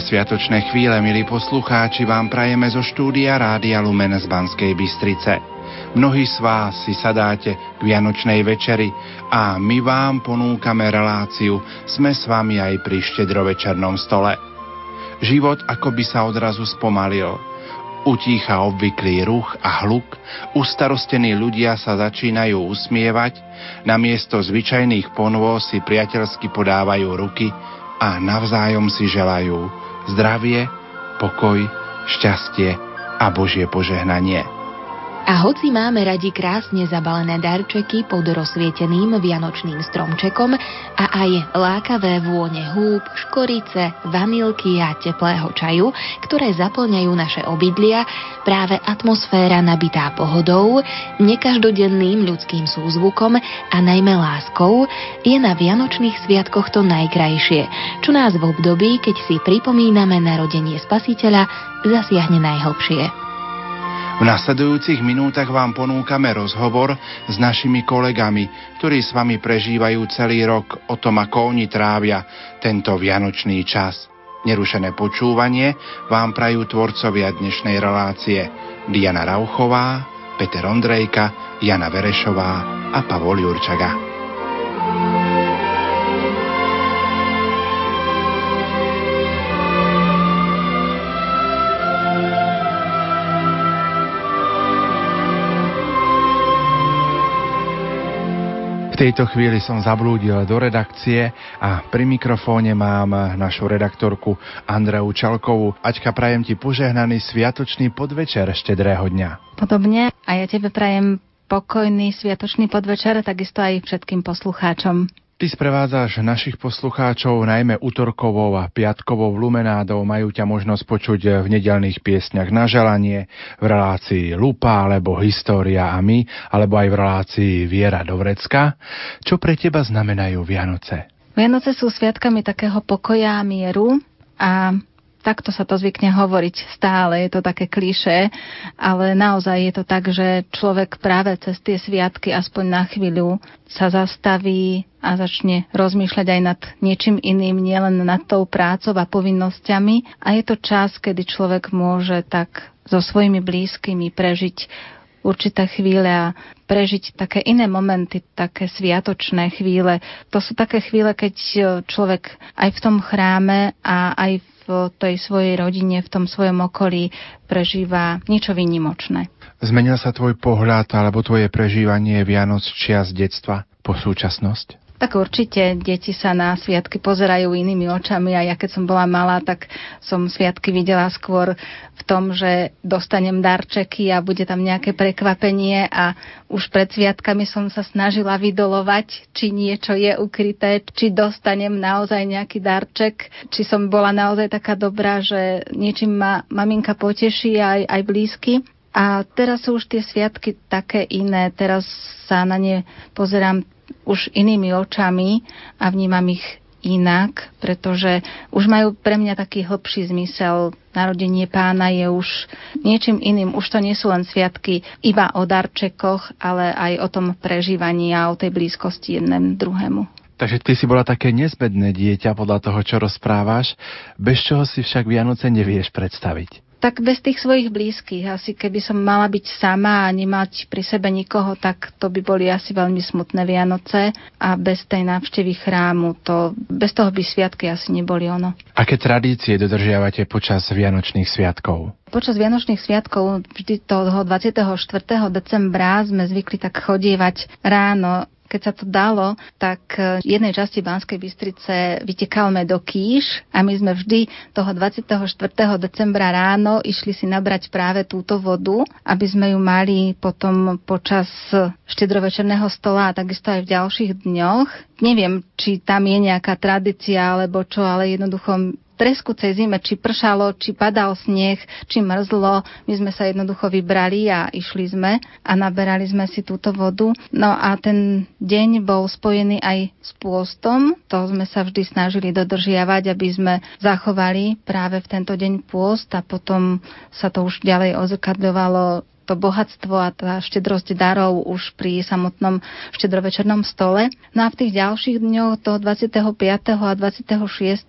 Sviatočné chvíle, milí poslucháči, vám prajeme zo štúdia Rádia Lumen z Banskej Bystrice. Mnohí z vás si sadáte k Vianočnej večeri a my vám ponúkame reláciu Sme s vami aj pri štedrovečernom stole. Život ako by sa odrazu spomalil. Utícha obvyklý ruch a hluk, ustarostení ľudia sa začínajú usmievať, namiesto zvyčajných ponvô si priateľsky podávajú ruky a navzájom si želajú zdravie, pokoj, šťastie a Božie požehnanie. A hoci máme radi krásne zabalené darčeky pod rozsvieteným vianočným stromčekom a aj lákavé vône húb, škorice, vanilky a teplého čaju, ktoré zaplňajú naše obydlia, práve atmosféra nabitá pohodou, nekaždodenným ľudským súzvukom a najmä láskou je na vianočných sviatkoch to najkrajšie, čo nás v období, keď si pripomíname narodenie spasiteľa, zasiahne najhlbšie. V nasledujúcich minútach vám ponúkame rozhovor s našimi kolegami, ktorí s vami prežívajú celý rok o tom, ako oni trávia tento vianočný čas. Nerušené počúvanie vám prajú tvorcovia dnešnej relácie Diana Rauchová, Peter Ondrejka, Jana Verešová a Pavol Jurčaga. Tejto chvíli som zablúdil do redakcie a pri mikrofóne mám našu redaktorku Andreu Čalkovú. Aťka, prajem ti požehnaný sviatočný podvečer štedrého dňa. Podobne a ja tebe prajem pokojný sviatočný podvečer, takisto aj všetkým poslucháčom. Ty sprevádzaš našich poslucháčov najmä útorkovou a piatkovou lumenádou, majú ťa možnosť počuť v nedelných piesňach na želanie, v relácii Lupa alebo História a my, alebo aj v relácii Viera do vrecka. Čo pre teba znamenajú Vianoce? Vianoce sú sviatkami takého pokoja a mieru a takto sa to zvykne hovoriť stále, je to také kliše, ale naozaj je to tak, že človek práve cez tie sviatky aspoň na chvíľu sa zastaví a začne rozmýšľať aj nad niečím iným, nielen nad tou prácou a povinnosťami. A je to čas, kedy človek môže tak so svojimi blízkymi prežiť určité chvíle a prežiť také iné momenty, také sviatočné chvíle. To sú také chvíle, keď človek aj v tom chráme a aj v tej svojej rodine, v tom svojom okolí prežíva niečo výnimočné. Zmenil sa tvoj pohľad alebo tvoje prežívanie Vianoc čias detstva po súčasnosť? Tak určite deti sa na sviatky pozerajú inými očami a ja keď som bola malá, tak som sviatky videla skôr v tom, že dostanem darčeky a bude tam nejaké prekvapenie a už pred sviatkami som sa snažila vydolovať, či niečo je ukryté, či dostanem naozaj nejaký darček, či som bola naozaj taká dobrá, že niečím ma maminka poteší aj, aj blízky. A teraz sú už tie sviatky také iné, teraz sa na ne pozerám už inými očami a vnímam ich inak, pretože už majú pre mňa taký hlbší zmysel. Narodenie pána je už niečím iným. Už to nie sú len sviatky iba o darčekoch, ale aj o tom prežívaní a o tej blízkosti jednému druhému. Takže ty si bola také nezbedné dieťa podľa toho, čo rozprávaš, bez čoho si však Vianoce nevieš predstaviť tak bez tých svojich blízkych. Asi keby som mala byť sama a nemať pri sebe nikoho, tak to by boli asi veľmi smutné Vianoce a bez tej návštevy chrámu, to, bez toho by sviatky asi neboli ono. Aké tradície dodržiavate počas Vianočných sviatkov? Počas Vianočných sviatkov vždy toho 24. decembra sme zvykli tak chodievať ráno keď sa to dalo, tak e, v jednej časti Banskej Bystrice vytekal do kýš a my sme vždy toho 24. decembra ráno išli si nabrať práve túto vodu, aby sme ju mali potom počas štedrovečerného stola a takisto aj v ďalších dňoch. Neviem, či tam je nejaká tradícia alebo čo, ale jednoducho treskúcej zime, či pršalo, či padal sneh, či mrzlo. My sme sa jednoducho vybrali a išli sme a naberali sme si túto vodu. No a ten deň bol spojený aj s pôstom. To sme sa vždy snažili dodržiavať, aby sme zachovali práve v tento deň pôst a potom sa to už ďalej ozrkadľovalo to bohatstvo a tá štedrosť darov už pri samotnom štedrovečernom stole. No a v tých ďalších dňoch, toho 25. a 26.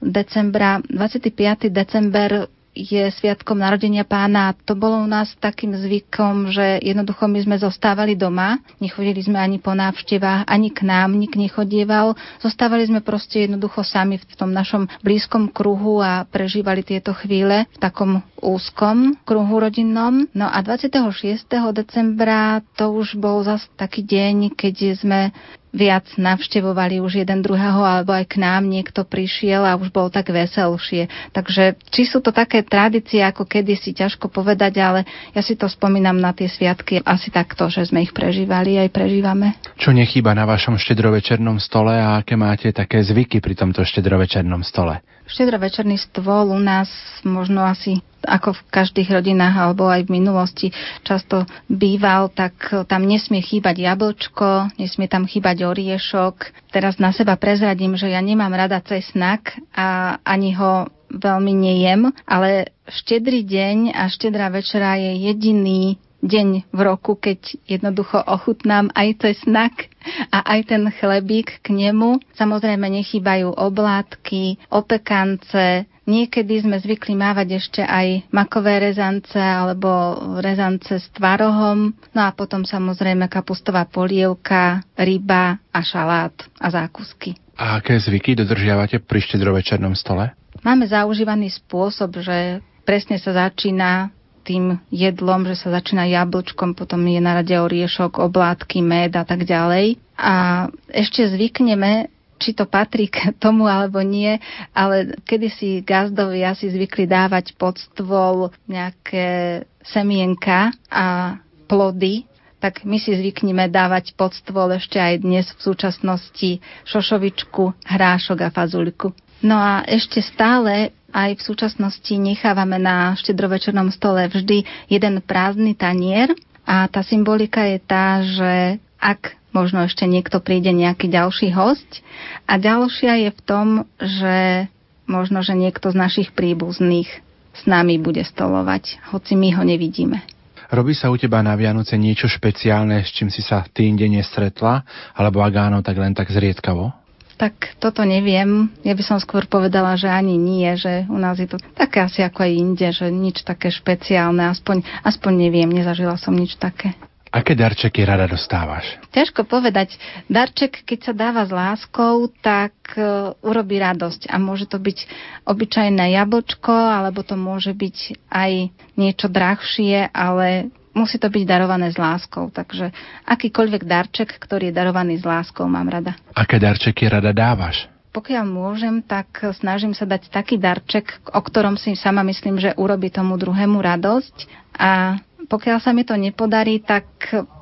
decembra, 25. december je sviatkom narodenia pána to bolo u nás takým zvykom, že jednoducho my sme zostávali doma, nechodili sme ani po návštevách, ani k nám nik nechodieval, zostávali sme proste jednoducho sami v tom našom blízkom kruhu a prežívali tieto chvíle v takom úzkom kruhu rodinnom. No a 26. decembra to už bol zase taký deň, keď sme viac navštevovali už jeden druhého, alebo aj k nám niekto prišiel a už bol tak veselšie. Takže či sú to také tradície, ako kedysi, ťažko povedať, ale ja si to spomínam na tie sviatky asi takto, že sme ich prežívali aj prežívame. Čo nechýba na vašom štedrovečernom stole a aké máte také zvyky pri tomto štedrovečernom stole? Štedrovečerný stôl u nás možno asi ako v každých rodinách alebo aj v minulosti často býval, tak tam nesmie chýbať jablčko, nesmie tam chýbať oriešok. Teraz na seba prezradím, že ja nemám rada cesnak a ani ho veľmi nejem, ale štedrý deň a štedrá večera je jediný deň v roku, keď jednoducho ochutnám aj cesnak a aj ten chlebík k nemu. Samozrejme nechýbajú oblátky, opekance, Niekedy sme zvykli mávať ešte aj makové rezance alebo rezance s tvarohom, no a potom samozrejme kapustová polievka, ryba a šalát a zákusky. A aké zvyky dodržiavate pri štedrovečernom stole? Máme zaužívaný spôsob, že presne sa začína tým jedlom, že sa začína jablčkom, potom je na rade oriešok, oblátky, med a tak ďalej. A ešte zvykneme či to patrí k tomu alebo nie, ale kedysi gazdovi asi zvykli dávať pod stôl nejaké semienka a plody, tak my si zvykneme dávať pod stôl ešte aj dnes v súčasnosti šošovičku, hrášok a fazulku. No a ešte stále aj v súčasnosti nechávame na štedrovečernom stole vždy jeden prázdny tanier a tá symbolika je tá, že ak možno ešte niekto príde nejaký ďalší host a ďalšia je v tom, že možno, že niekto z našich príbuzných s nami bude stolovať, hoci my ho nevidíme. Robí sa u teba na Vianoce niečo špeciálne, s čím si sa tým deň nestretla? Alebo ak áno, tak len tak zriedkavo? Tak toto neviem. Ja by som skôr povedala, že ani nie, že u nás je to také asi ako aj inde, že nič také špeciálne, aspoň, aspoň neviem, nezažila som nič také. Aké darčeky rada dostávaš? Ťažko povedať. Darček, keď sa dáva s láskou, tak uh, urobí radosť. A môže to byť obyčajné jablčko, alebo to môže byť aj niečo drahšie, ale musí to byť darované s láskou. Takže akýkoľvek darček, ktorý je darovaný s láskou, mám rada. Aké darčeky rada dávaš? Pokiaľ môžem, tak snažím sa dať taký darček, o ktorom si sama myslím, že urobí tomu druhému radosť. A pokiaľ sa mi to nepodarí, tak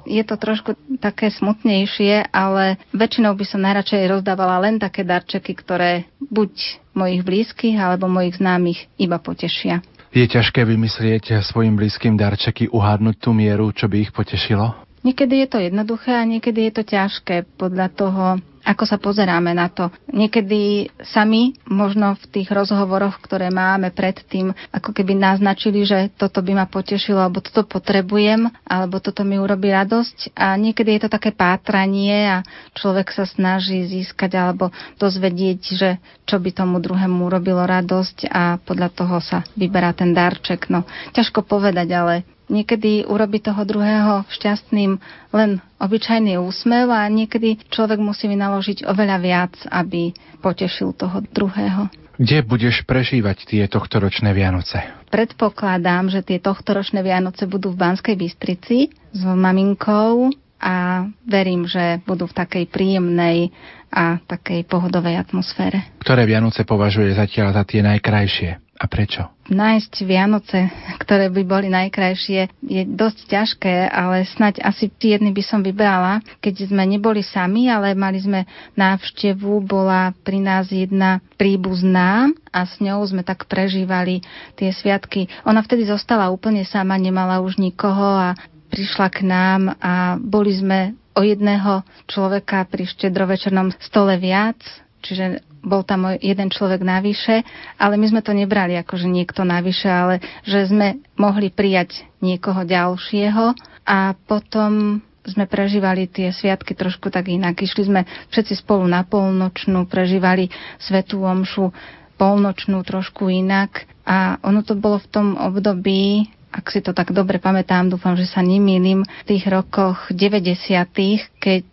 je to trošku také smutnejšie, ale väčšinou by som najradšej rozdávala len také darčeky, ktoré buď mojich blízkych alebo mojich známych iba potešia. Je ťažké vymyslieť svojim blízkym darčeky, uhádnuť tú mieru, čo by ich potešilo? Niekedy je to jednoduché a niekedy je to ťažké podľa toho, ako sa pozeráme na to. Niekedy sami, možno v tých rozhovoroch, ktoré máme predtým, ako keby naznačili, že toto by ma potešilo, alebo toto potrebujem, alebo toto mi urobí radosť. A niekedy je to také pátranie a človek sa snaží získať alebo dozvedieť, že čo by tomu druhému urobilo radosť a podľa toho sa vyberá ten darček. No, ťažko povedať, ale Niekedy urobi toho druhého šťastným len obyčajný úsmev a niekedy človek musí vynaložiť oveľa viac, aby potešil toho druhého. Kde budeš prežívať tie tohtoročné Vianoce? Predpokladám, že tie tohtoročné Vianoce budú v Banskej Bystrici s maminkou a verím, že budú v takej príjemnej a takej pohodovej atmosfére. Ktoré Vianoce považuje zatiaľ za tie najkrajšie? A prečo? Nájsť Vianoce, ktoré by boli najkrajšie, je dosť ťažké, ale snať asi jedny by som vybrala. Keď sme neboli sami, ale mali sme návštevu, bola pri nás jedna príbuzná a s ňou sme tak prežívali tie sviatky. Ona vtedy zostala úplne sama, nemala už nikoho a prišla k nám a boli sme o jedného človeka pri štedrovečernom stole viac, čiže bol tam jeden človek navyše, ale my sme to nebrali ako, že niekto navyše, ale že sme mohli prijať niekoho ďalšieho a potom sme prežívali tie sviatky trošku tak inak. Išli sme všetci spolu na polnočnú, prežívali svetú omšu polnočnú trošku inak a ono to bolo v tom období, ak si to tak dobre pamätám, dúfam, že sa nemýlim, v tých rokoch 90. keď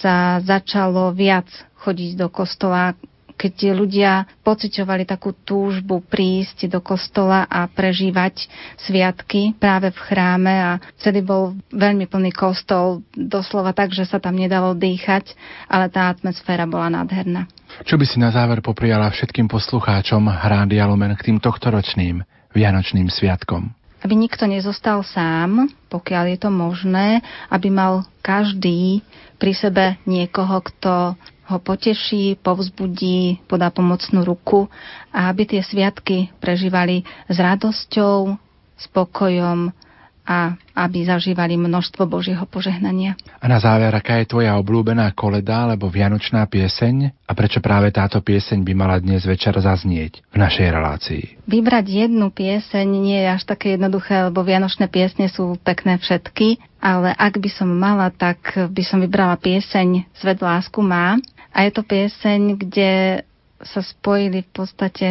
sa začalo viac chodiť do kostola, keď ľudia pociťovali takú túžbu prísť do kostola a prežívať sviatky práve v chráme a vtedy bol veľmi plný kostol, doslova tak, že sa tam nedalo dýchať, ale tá atmosféra bola nádherná. Čo by si na záver popriala všetkým poslucháčom Rádia Lumen k tým tohtoročným Vianočným sviatkom? Aby nikto nezostal sám, pokiaľ je to možné, aby mal každý pri sebe niekoho, kto ho poteší, povzbudí, podá pomocnú ruku a aby tie sviatky prežívali s radosťou, spokojom a aby zažívali množstvo Božieho požehnania. A na záver, aká je tvoja obľúbená koleda alebo vianočná pieseň a prečo práve táto pieseň by mala dnes večer zaznieť v našej relácii? Vybrať jednu pieseň nie je až také jednoduché, lebo vianočné piesne sú pekné všetky, ale ak by som mala, tak by som vybrala pieseň Svet lásku má a je to pieseň, kde sa spojili v podstate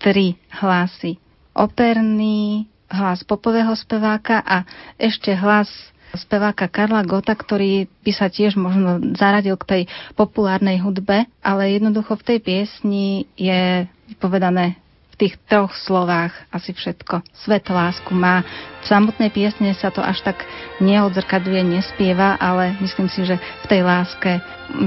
tri hlasy. Operný, hlas popového speváka a ešte hlas speváka Karla Gota, ktorý by sa tiež možno zaradil k tej populárnej hudbe, ale jednoducho v tej piesni je povedané tých troch slovách asi všetko. Svet lásku má. V samotnej piesne sa to až tak neodzrkaduje, nespieva, ale myslím si, že v tej láske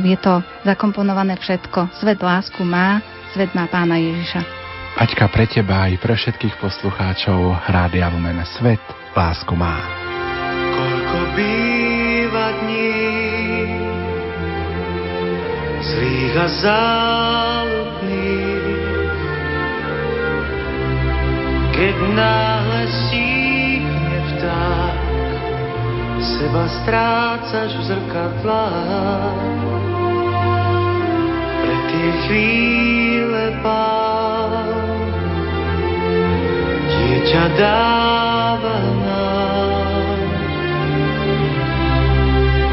je to zakomponované všetko. Svet lásku má, svet má pána Ježiša. Aťka pre teba aj pre všetkých poslucháčov Rádia Lumen Svet lásku má. Koľko býva dní zlých a záľubných keď náhle stíchne vták, seba strácaš v zrkadlách. Pre tie chvíle pán, dieťa dáva nám.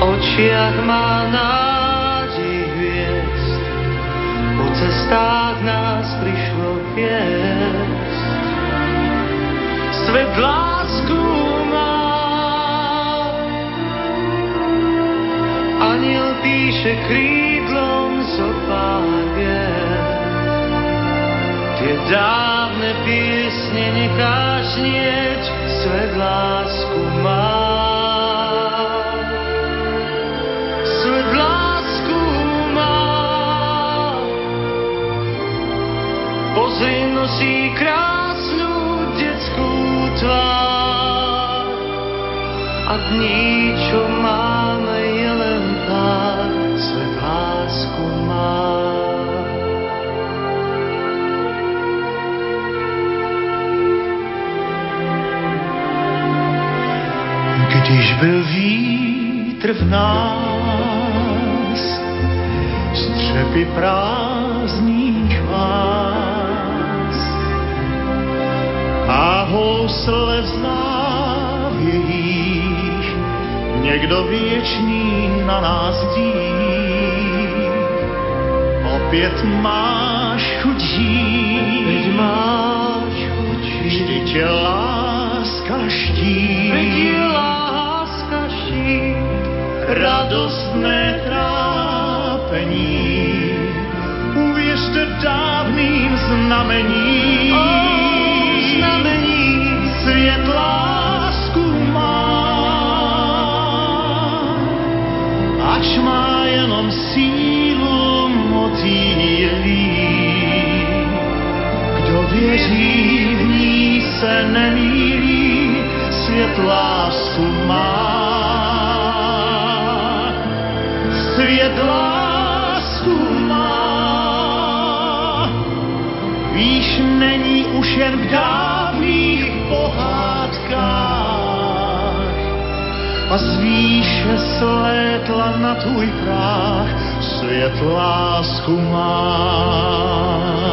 Očiach má nádej hviezd, po cestách nás prišlo viesť svet lásku má. Aniel píše krídlom zo pár Tie dávne piesne necháš nieť, svet lásku má. Svet lásku má. Pozri nosí krásne tvár a dní, čo máme, je len pár, svet lásku má. Když byl vítr v nás, střepy prázdných vás a housle v závějích, někdo věčný na nás dí. Opět máš chuť žít, máš chuť žít, vždy tě láska ští, láska ští, radostné trápení, uvěřte dávným znamením. Oh svět lásku má. Ač má jenom sílu motýlí, kdo věří v ní se nemýlí, svět lásku má. Svět lásku má. Víš, není už jen v dávných pohádkách a z výše slétla na tvůj práh svět lásku má.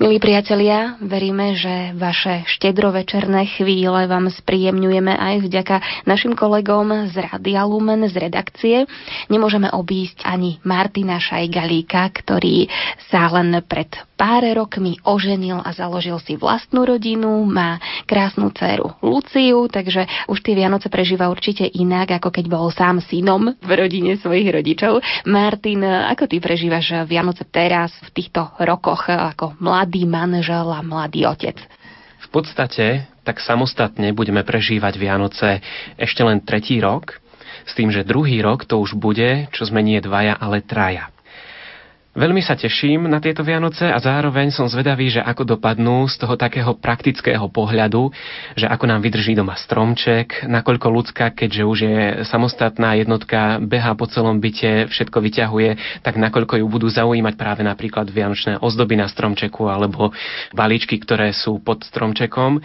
Milí priatelia, veríme, že vaše štedrovečerné chvíle vám spríjemňujeme aj vďaka našim kolegom z Radia Lumen, z redakcie. Nemôžeme obísť ani Martina Šajgalíka, ktorý sa len pred pár rokmi oženil a založil si vlastnú rodinu, má krásnu dceru Luciu, takže už tie Vianoce prežíva určite inak, ako keď bol sám synom v rodine svojich rodičov. Martin, ako ty prežívaš Vianoce teraz v týchto rokoch ako mladý manžel a mladý otec? V podstate tak samostatne budeme prežívať Vianoce ešte len tretí rok, s tým, že druhý rok to už bude, čo sme nie dvaja, ale traja. Veľmi sa teším na tieto Vianoce a zároveň som zvedavý, že ako dopadnú z toho takého praktického pohľadu, že ako nám vydrží doma stromček, nakoľko ľudská, keďže už je samostatná jednotka, beha po celom byte, všetko vyťahuje, tak nakoľko ju budú zaujímať práve napríklad vianočné ozdoby na stromčeku alebo balíčky, ktoré sú pod stromčekom.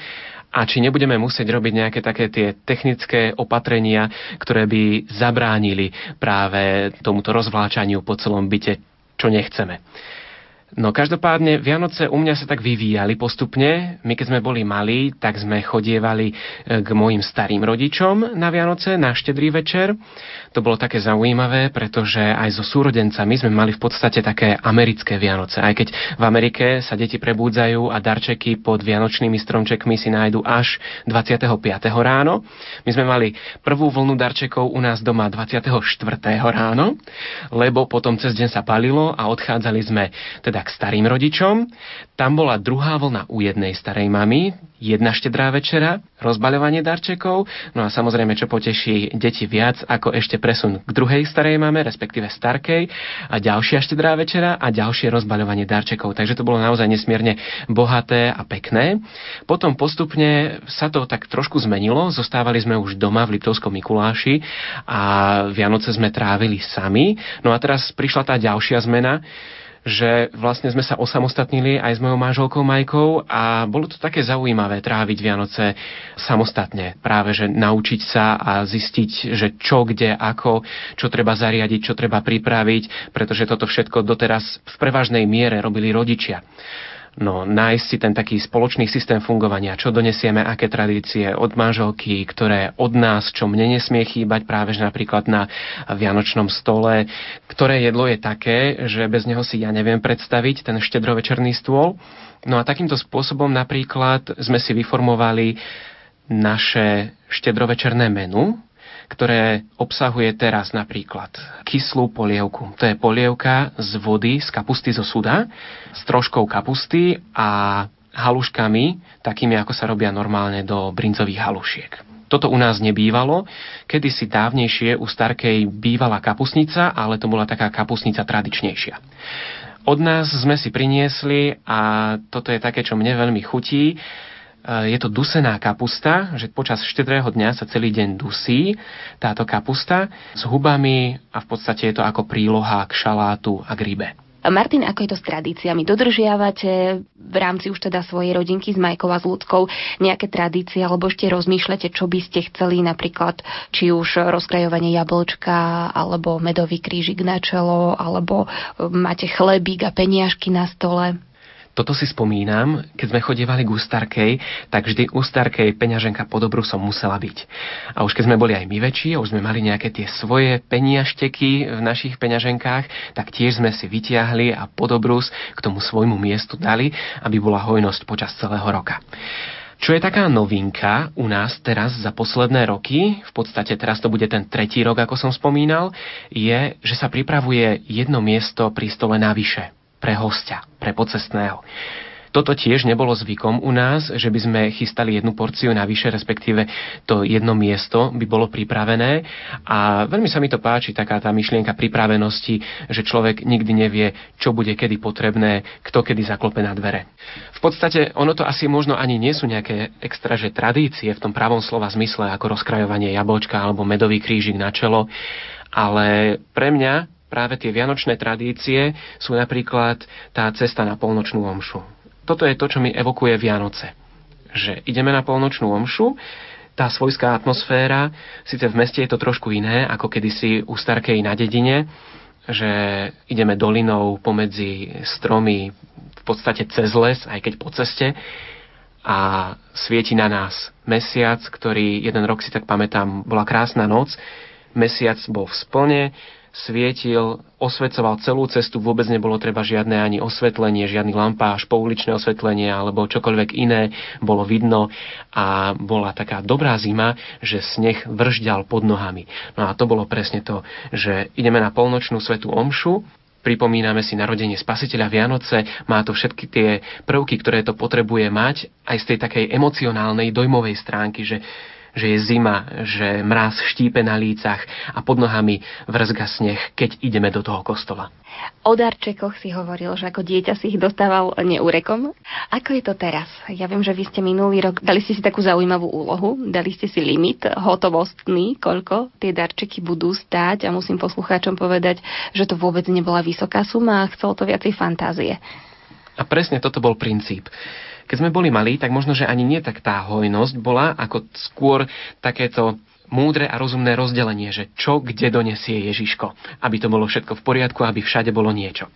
A či nebudeme musieť robiť nejaké také tie technické opatrenia, ktoré by zabránili práve tomuto rozvláčaniu po celom byte čo nechceme. No každopádne Vianoce u mňa sa tak vyvíjali postupne. My keď sme boli malí, tak sme chodievali e, k mojim starým rodičom na Vianoce, na štedrý večer. To bolo také zaujímavé, pretože aj so súrodencami sme mali v podstate také americké Vianoce. Aj keď v Amerike sa deti prebúdzajú a darčeky pod vianočnými stromčekmi si nájdu až 25. ráno. My sme mali prvú vlnu darčekov u nás doma 24. ráno, lebo potom cez deň sa palilo a odchádzali sme teda k starým rodičom. Tam bola druhá vlna u jednej starej mamy, jedna štedrá večera, rozbaľovanie darčekov, no a samozrejme, čo poteší deti viac, ako ešte presun k druhej starej mame, respektíve starkej, a ďalšia štedrá večera a ďalšie rozbaľovanie darčekov. Takže to bolo naozaj nesmierne bohaté a pekné. Potom postupne sa to tak trošku zmenilo, zostávali sme už doma v Liptovskom Mikuláši a Vianoce sme trávili sami. No a teraz prišla tá ďalšia zmena, že vlastne sme sa osamostatnili aj s mojou manželkou Majkou a bolo to také zaujímavé tráviť Vianoce samostatne. Práve, že naučiť sa a zistiť, že čo, kde, ako, čo treba zariadiť, čo treba pripraviť, pretože toto všetko doteraz v prevažnej miere robili rodičia. No, nájsť si ten taký spoločný systém fungovania, čo donesieme, aké tradície od manželky, ktoré od nás, čo mne nesmie chýbať práve že napríklad na vianočnom stole, ktoré jedlo je také, že bez neho si ja neviem predstaviť ten štedrovečerný stôl. No a takýmto spôsobom napríklad sme si vyformovali naše štedrovečerné menu, ktoré obsahuje teraz napríklad kyslú polievku. To je polievka z vody z kapusty zo suda s troškou kapusty a haluškami, takými ako sa robia normálne do brinzových halušiek. Toto u nás nebývalo. Kedysi dávnejšie u Starkej bývala kapusnica, ale to bola taká kapusnica tradičnejšia. Od nás sme si priniesli a toto je také, čo mne veľmi chutí je to dusená kapusta, že počas štedrého dňa sa celý deň dusí táto kapusta s hubami a v podstate je to ako príloha k šalátu a k rybe. Martin, ako je to s tradíciami? Dodržiavate v rámci už teda svojej rodinky s Majkou a s ľudskou nejaké tradície, alebo ešte rozmýšľate, čo by ste chceli napríklad, či už rozkrajovanie jablčka, alebo medový krížik na čelo, alebo eh, máte chlebík a peniažky na stole? Toto si spomínam, keď sme chodievali k ústarkej, tak vždy ústarkej peňaženka po dobru som musela byť. A už keď sme boli aj my väčší a už sme mali nejaké tie svoje peniažteky v našich peňaženkách, tak tiež sme si vytiahli a podobrus k tomu svojmu miestu dali, aby bola hojnosť počas celého roka. Čo je taká novinka u nás teraz za posledné roky, v podstate teraz to bude ten tretí rok, ako som spomínal, je, že sa pripravuje jedno miesto pri stole navyše pre hostia, pre pocestného. Toto tiež nebolo zvykom u nás, že by sme chystali jednu porciu navyše, respektíve to jedno miesto by bolo pripravené. A veľmi sa mi to páči, taká tá myšlienka pripravenosti, že človek nikdy nevie, čo bude kedy potrebné, kto kedy zaklope na dvere. V podstate ono to asi možno ani nie sú nejaké extra, že tradície v tom pravom slova zmysle, ako rozkrajovanie jablčka alebo medový krížik na čelo, ale pre mňa práve tie vianočné tradície sú napríklad tá cesta na polnočnú omšu. Toto je to, čo mi evokuje Vianoce. Že ideme na polnočnú omšu, tá svojská atmosféra, síce v meste je to trošku iné, ako kedysi u Starkej na dedine, že ideme dolinou pomedzi stromy v podstate cez les, aj keď po ceste a svieti na nás mesiac, ktorý jeden rok si tak pamätám, bola krásna noc, mesiac bol v splne, svietil, osvecoval celú cestu, vôbec nebolo treba žiadne ani osvetlenie, žiadny lampáž, pouličné osvetlenie alebo čokoľvek iné bolo vidno a bola taká dobrá zima, že sneh vržďal pod nohami. No a to bolo presne to, že ideme na polnočnú svetú omšu, pripomíname si narodenie spasiteľa Vianoce, má to všetky tie prvky, ktoré to potrebuje mať, aj z tej takej emocionálnej, dojmovej stránky, že že je zima, že mráz štípe na lícach a pod nohami vrzga sneh, keď ideme do toho kostola. O darčekoch si hovoril, že ako dieťa si ich dostával neúrekom. Ako je to teraz? Ja viem, že vy ste minulý rok dali ste si takú zaujímavú úlohu, dali ste si limit hotovostný, koľko tie darčeky budú stáť a musím poslucháčom povedať, že to vôbec nebola vysoká suma a chcelo to viacej fantázie. A presne toto bol princíp. Keď sme boli malí, tak možno, že ani nie tak tá hojnosť bola, ako skôr takéto múdre a rozumné rozdelenie, že čo kde donesie Ježiško, aby to bolo všetko v poriadku, aby všade bolo niečo.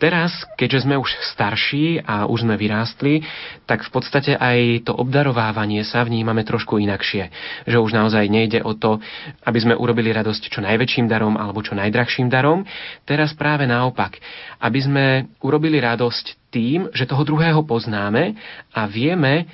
Teraz, keďže sme už starší a už sme vyrástli, tak v podstate aj to obdarovávanie sa vnímame trošku inakšie. Že už naozaj nejde o to, aby sme urobili radosť čo najväčším darom alebo čo najdrahším darom. Teraz práve naopak, aby sme urobili radosť tým, že toho druhého poznáme a vieme,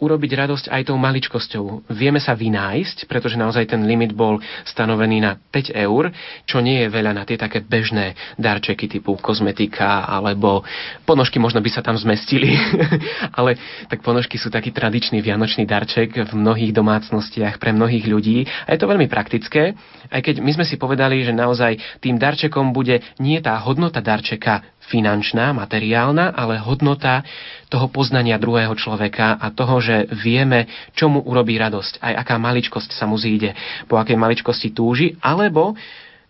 urobiť radosť aj tou maličkosťou. Vieme sa vynájsť, pretože naozaj ten limit bol stanovený na 5 eur, čo nie je veľa na tie také bežné darčeky typu kozmetika alebo ponožky možno by sa tam zmestili, ale tak ponožky sú taký tradičný vianočný darček v mnohých domácnostiach pre mnohých ľudí a je to veľmi praktické, aj keď my sme si povedali, že naozaj tým darčekom bude nie tá hodnota darčeka finančná, materiálna, ale hodnota toho poznania druhého človeka a toho, že vieme, čo mu urobí radosť, aj aká maličkosť sa mu zíde, po akej maličkosti túži, alebo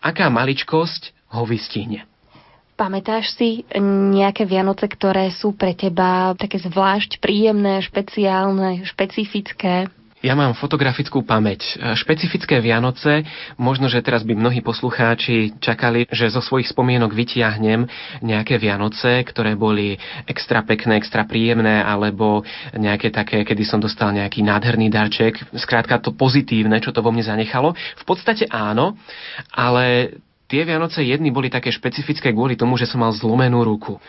aká maličkosť ho vystihne. Pamätáš si nejaké Vianoce, ktoré sú pre teba také zvlášť príjemné, špeciálne, špecifické? Ja mám fotografickú pamäť. Špecifické Vianoce, možno, že teraz by mnohí poslucháči čakali, že zo svojich spomienok vytiahnem nejaké Vianoce, ktoré boli extra pekné, extra príjemné, alebo nejaké také, kedy som dostal nejaký nádherný darček. Skrátka to pozitívne, čo to vo mne zanechalo. V podstate áno, ale Tie Vianoce jedny boli také špecifické kvôli tomu, že som mal zlomenú ruku.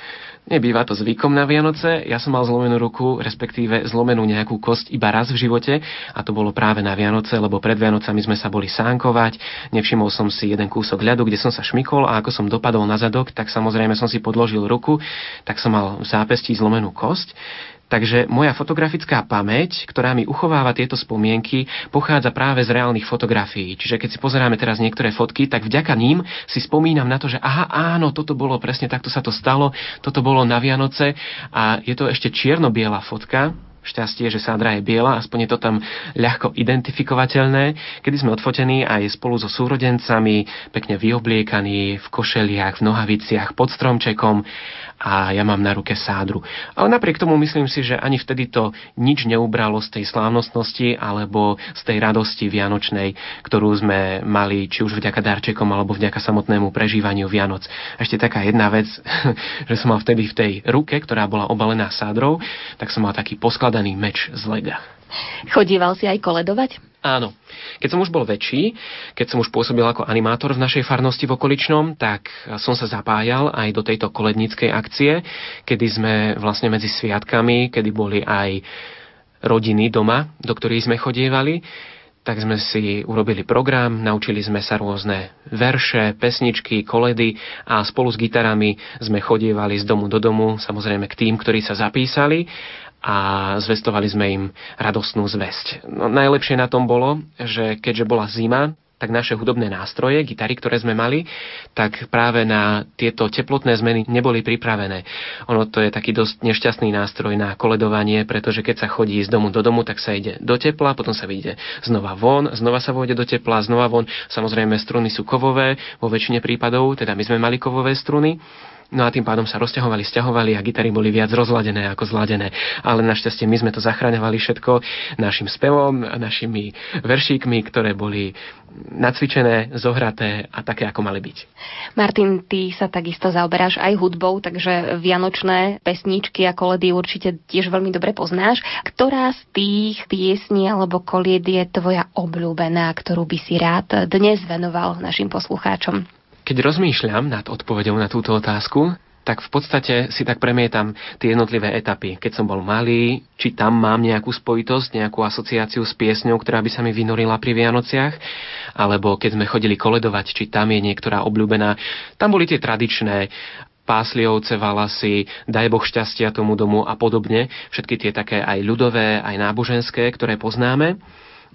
Nebýva to zvykom na Vianoce, ja som mal zlomenú ruku, respektíve zlomenú nejakú kosť iba raz v živote a to bolo práve na Vianoce, lebo pred Vianocami sme sa boli sánkovať, nevšimol som si jeden kúsok ľadu, kde som sa šmykol a ako som dopadol na zadok, tak samozrejme som si podložil ruku, tak som mal v zápestí zlomenú kosť. Takže moja fotografická pamäť, ktorá mi uchováva tieto spomienky, pochádza práve z reálnych fotografií. Čiže keď si pozeráme teraz niektoré fotky, tak vďaka ním si spomínam na to, že aha, áno, toto bolo presne takto sa to stalo, toto bolo na Vianoce a je to ešte čierno-biela fotka, Šťastie, že Sandra je biela, aspoň je to tam ľahko identifikovateľné, kedy sme odfotení aj spolu so súrodencami, pekne vyobliekaní, v košeliach, v nohaviciach, pod stromčekom a ja mám na ruke sádru. Ale napriek tomu myslím si, že ani vtedy to nič neubralo z tej slávnostnosti alebo z tej radosti vianočnej, ktorú sme mali či už vďaka darčekom alebo vďaka samotnému prežívaniu Vianoc. Ešte taká jedna vec, že som mal vtedy v tej ruke, ktorá bola obalená sádrou, tak som mal taký poskladaný meč z lega. Chodíval si aj koledovať? Áno. Keď som už bol väčší, keď som už pôsobil ako animátor v našej farnosti v okoličnom, tak som sa zapájal aj do tejto koledníckej akcie, kedy sme vlastne medzi sviatkami, kedy boli aj rodiny doma, do ktorých sme chodievali, tak sme si urobili program, naučili sme sa rôzne verše, pesničky, koledy a spolu s gitarami sme chodievali z domu do domu, samozrejme k tým, ktorí sa zapísali a zvestovali sme im radostnú zväzť. No, najlepšie na tom bolo, že keďže bola zima, tak naše hudobné nástroje, gitary, ktoré sme mali, tak práve na tieto teplotné zmeny neboli pripravené. Ono to je taký dosť nešťastný nástroj na koledovanie, pretože keď sa chodí z domu do domu, tak sa ide do tepla, potom sa vyjde znova von, znova sa vôjde do tepla, znova von. Samozrejme, struny sú kovové, vo väčšine prípadov, teda my sme mali kovové struny No a tým pádom sa rozťahovali, stiahovali a gitary boli viac rozladené ako zladené. Ale našťastie my sme to zachraňovali všetko našim spevom, našimi veršíkmi, ktoré boli nacvičené, zohraté a také, ako mali byť. Martin, ty sa takisto zaoberáš aj hudbou, takže vianočné pesničky a koledy určite tiež veľmi dobre poznáš. Ktorá z tých piesní alebo kolied je tvoja obľúbená, ktorú by si rád dnes venoval našim poslucháčom? Keď rozmýšľam nad odpovedou na túto otázku, tak v podstate si tak premietam tie jednotlivé etapy. Keď som bol malý, či tam mám nejakú spojitosť, nejakú asociáciu s piesňou, ktorá by sa mi vynorila pri Vianociach, alebo keď sme chodili koledovať, či tam je niektorá obľúbená. Tam boli tie tradičné pásliovce, valasy, daj Boh šťastia tomu domu a podobne. Všetky tie také aj ľudové, aj náboženské, ktoré poznáme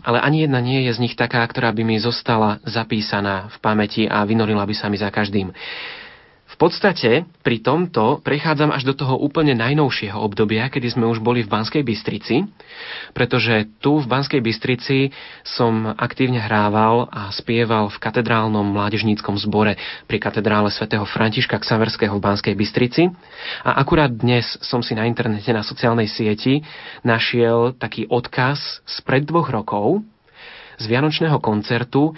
ale ani jedna nie je z nich taká, ktorá by mi zostala zapísaná v pamäti a vynorila by sa mi za každým. V podstate pri tomto prechádzam až do toho úplne najnovšieho obdobia, kedy sme už boli v Banskej Bystrici, pretože tu v Banskej Bystrici som aktívne hrával a spieval v katedrálnom mládežníckom zbore pri katedrále svätého Františka Ksaverského v Banskej Bystrici. A akurát dnes som si na internete na sociálnej sieti našiel taký odkaz z pred dvoch rokov z Vianočného koncertu,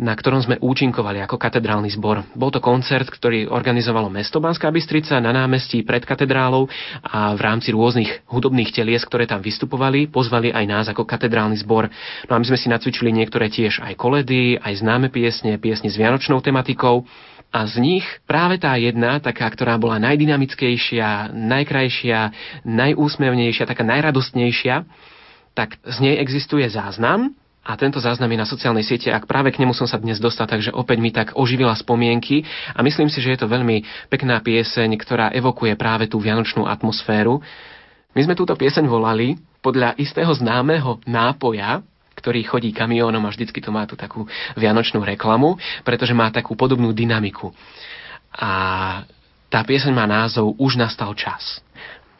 na ktorom sme účinkovali ako katedrálny zbor. Bol to koncert, ktorý organizovalo mesto Banská Bystrica na námestí pred katedrálou a v rámci rôznych hudobných telies, ktoré tam vystupovali, pozvali aj nás ako katedrálny zbor. No a my sme si nacvičili niektoré tiež aj koledy, aj známe piesne, piesne s vianočnou tematikou. A z nich práve tá jedna, taká, ktorá bola najdynamickejšia, najkrajšia, najúsmevnejšia, taká najradostnejšia, tak z nej existuje záznam, a tento záznam je na sociálnej siete, ak práve k nemu som sa dnes dostal, takže opäť mi tak oživila spomienky a myslím si, že je to veľmi pekná pieseň, ktorá evokuje práve tú vianočnú atmosféru. My sme túto pieseň volali podľa istého známeho nápoja, ktorý chodí kamiónom a vždycky to má tú takú vianočnú reklamu, pretože má takú podobnú dynamiku. A tá pieseň má názov Už nastal čas.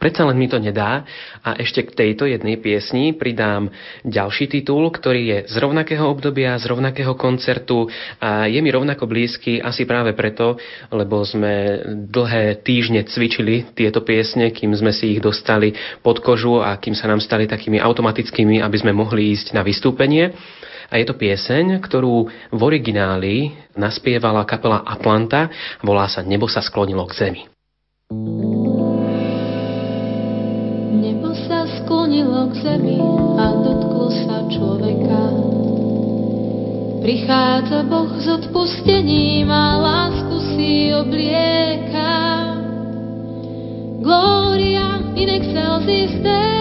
Predsa len mi to nedá a ešte k tejto jednej piesni pridám ďalší titul, ktorý je z rovnakého obdobia, z rovnakého koncertu a je mi rovnako blízky asi práve preto, lebo sme dlhé týždne cvičili tieto piesne, kým sme si ich dostali pod kožu a kým sa nám stali takými automatickými, aby sme mohli ísť na vystúpenie. A je to pieseň, ktorú v origináli naspievala kapela Atlanta, volá sa Nebo sa sklonilo k zemi. thank you sklonilo k zemi a dotklo sa človeka. Prichádza Boh s odpustením a lásku si oblieka. Gloria in excelsis Deo.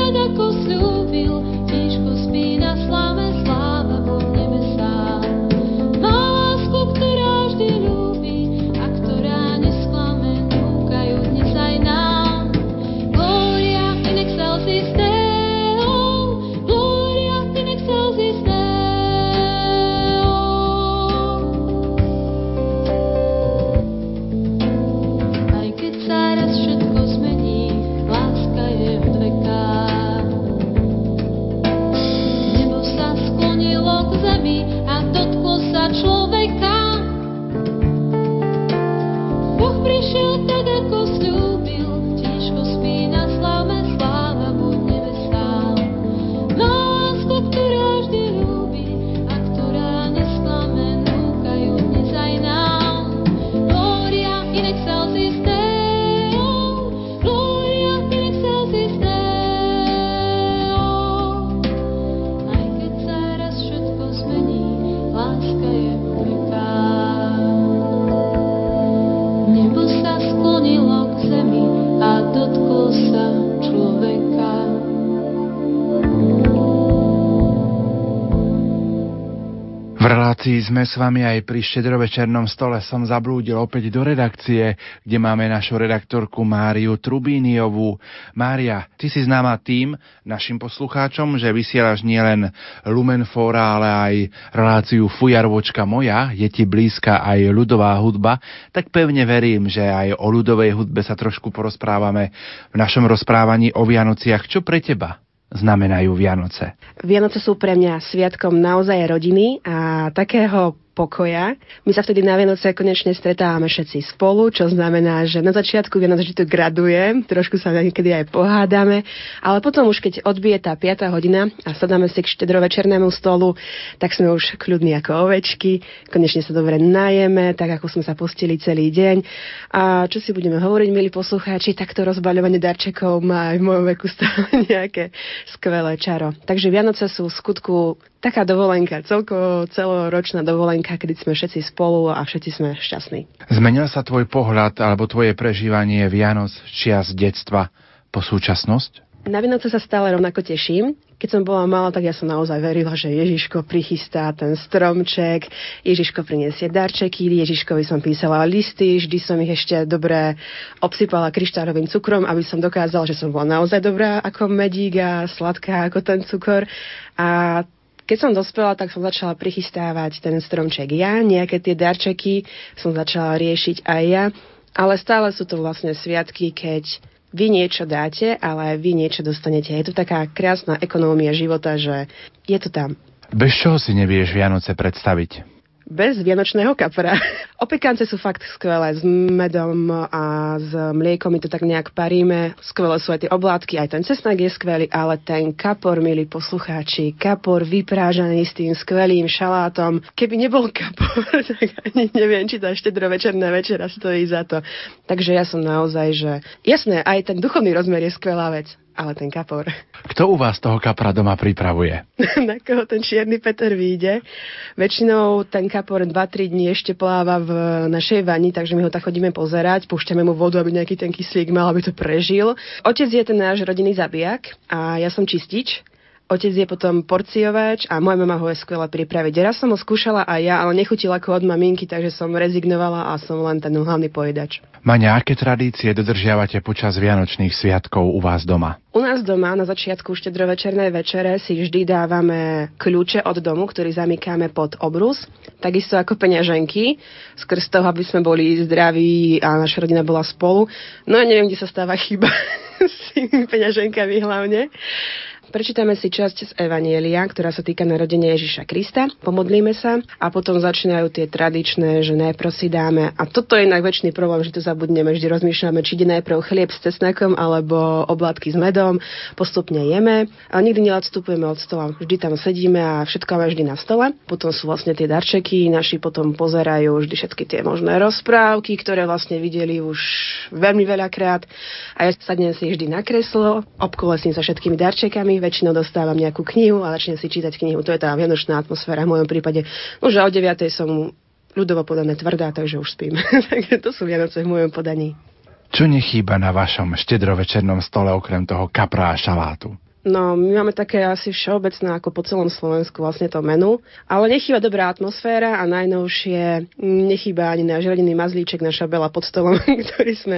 relácii sme s vami aj pri štedrovečernom stole som zablúdil opäť do redakcie, kde máme našu redaktorku Máriu Trubíniovú. Mária, ty si známa tým našim poslucháčom, že vysielaš nielen Lumenfora, ale aj reláciu Fujarvočka moja, je ti blízka aj ľudová hudba, tak pevne verím, že aj o ľudovej hudbe sa trošku porozprávame v našom rozprávaní o Vianociach. Čo pre teba znamenajú Vianoce? Vianoce sú pre mňa sviatkom naozaj rodiny a takého pokoja. My sa vtedy na Vianoce konečne stretávame všetci spolu, čo znamená, že na začiatku Vianoc vždy to graduje, trošku sa niekedy aj pohádame, ale potom už keď odbije tá 5. hodina a sadáme si k štedrovečernému stolu, tak sme už kľudní ako ovečky, konečne sa dobre najeme, tak ako sme sa postili celý deň. A čo si budeme hovoriť, milí poslucháči, takto rozbaľovanie darčekov má aj v mojom veku stále nejaké skvelé čaro. Takže Vianoce sú v skutku taká dovolenka, celkovo celoročná dovolenka, kedy sme všetci spolu a všetci sme šťastní. Zmenil sa tvoj pohľad alebo tvoje prežívanie Vianoc čias detstva po súčasnosť? Na Vianoce sa stále rovnako teším. Keď som bola malá, tak ja som naozaj verila, že Ježiško prichystá ten stromček, Ježiško priniesie darčeky, Ježiškovi som písala listy, vždy som ich ešte dobre obsypala kryštálovým cukrom, aby som dokázala, že som bola naozaj dobrá ako medík a sladká ako ten cukor. A keď som dospela, tak som začala prichystávať ten stromček ja, nejaké tie darčeky som začala riešiť aj ja, ale stále sú to vlastne sviatky, keď vy niečo dáte, ale vy niečo dostanete. Je to taká krásna ekonómia života, že je to tam. Bez čoho si nevieš Vianoce predstaviť? Bez vianočného kapra. Opekance sú fakt skvelé s medom a s mliekom, my to tak nejak paríme. Skvelé sú aj tie oblátky, aj ten cesnak je skvelý, ale ten kapor, milí poslucháči, kapor vyprážaný s tým skvelým šalátom. Keby nebol kapor, tak ani neviem, či tá štedrovečerná večera stojí za to. Takže ja som naozaj, že jasné, aj ten duchovný rozmer je skvelá vec ale ten kapor. Kto u vás toho kapra doma pripravuje? Na koho ten čierny Peter vyjde. Väčšinou ten kapor 2-3 dní ešte pláva v našej vani, takže my ho tak chodíme pozerať, púšťame mu vodu, aby nejaký ten kyslík mal, aby to prežil. Otec je ten náš rodinný zabijak a ja som čistič, Otec je potom porciovač a moja mama ho je skvelá pripraviť. Raz som ho skúšala aj ja, ale nechutil ako od maminky, takže som rezignovala a som len ten hlavný pojedač. Maňa, aké tradície dodržiavate počas Vianočných sviatkov u vás doma? U nás doma na začiatku štedrovečernej večere si vždy dávame kľúče od domu, ktorý zamykáme pod obrus, takisto ako peňaženky, skrz toho, aby sme boli zdraví a naša rodina bola spolu. No a neviem, kde sa stáva chyba s tými peňaženkami hlavne. Prečítame si časť z Evanielia, ktorá sa týka narodenia Ježiša Krista. Pomodlíme sa a potom začínajú tie tradičné, že najprv si dáme. A toto je inak problém, že to zabudneme. Vždy rozmýšľame, či ide najprv chlieb s cesnakom alebo oblátky s medom. Postupne jeme a nikdy neodstupujeme od stola. Vždy tam sedíme a všetko máme vždy na stole. Potom sú vlastne tie darčeky, naši potom pozerajú vždy všetky tie možné rozprávky, ktoré vlastne videli už veľmi veľakrát. A ja sadnem si vždy na kreslo, obkolesím sa všetkými darčekami, väčšinou dostávam nejakú knihu a začnem si čítať knihu. To je tá vianočná atmosféra v mojom prípade. Už o 9. som ľudovo podané tvrdá, takže už spím. takže to sú Vianoce v mojom podaní. Čo nechýba na vašom štedrovečernom stole okrem toho kapra a šalátu? No, my máme také asi všeobecné ako po celom Slovensku vlastne to menu, ale nechýba dobrá atmosféra a najnovšie nechýba ani náš rodinný mazlíček, naša bela pod stolom, ktorý sme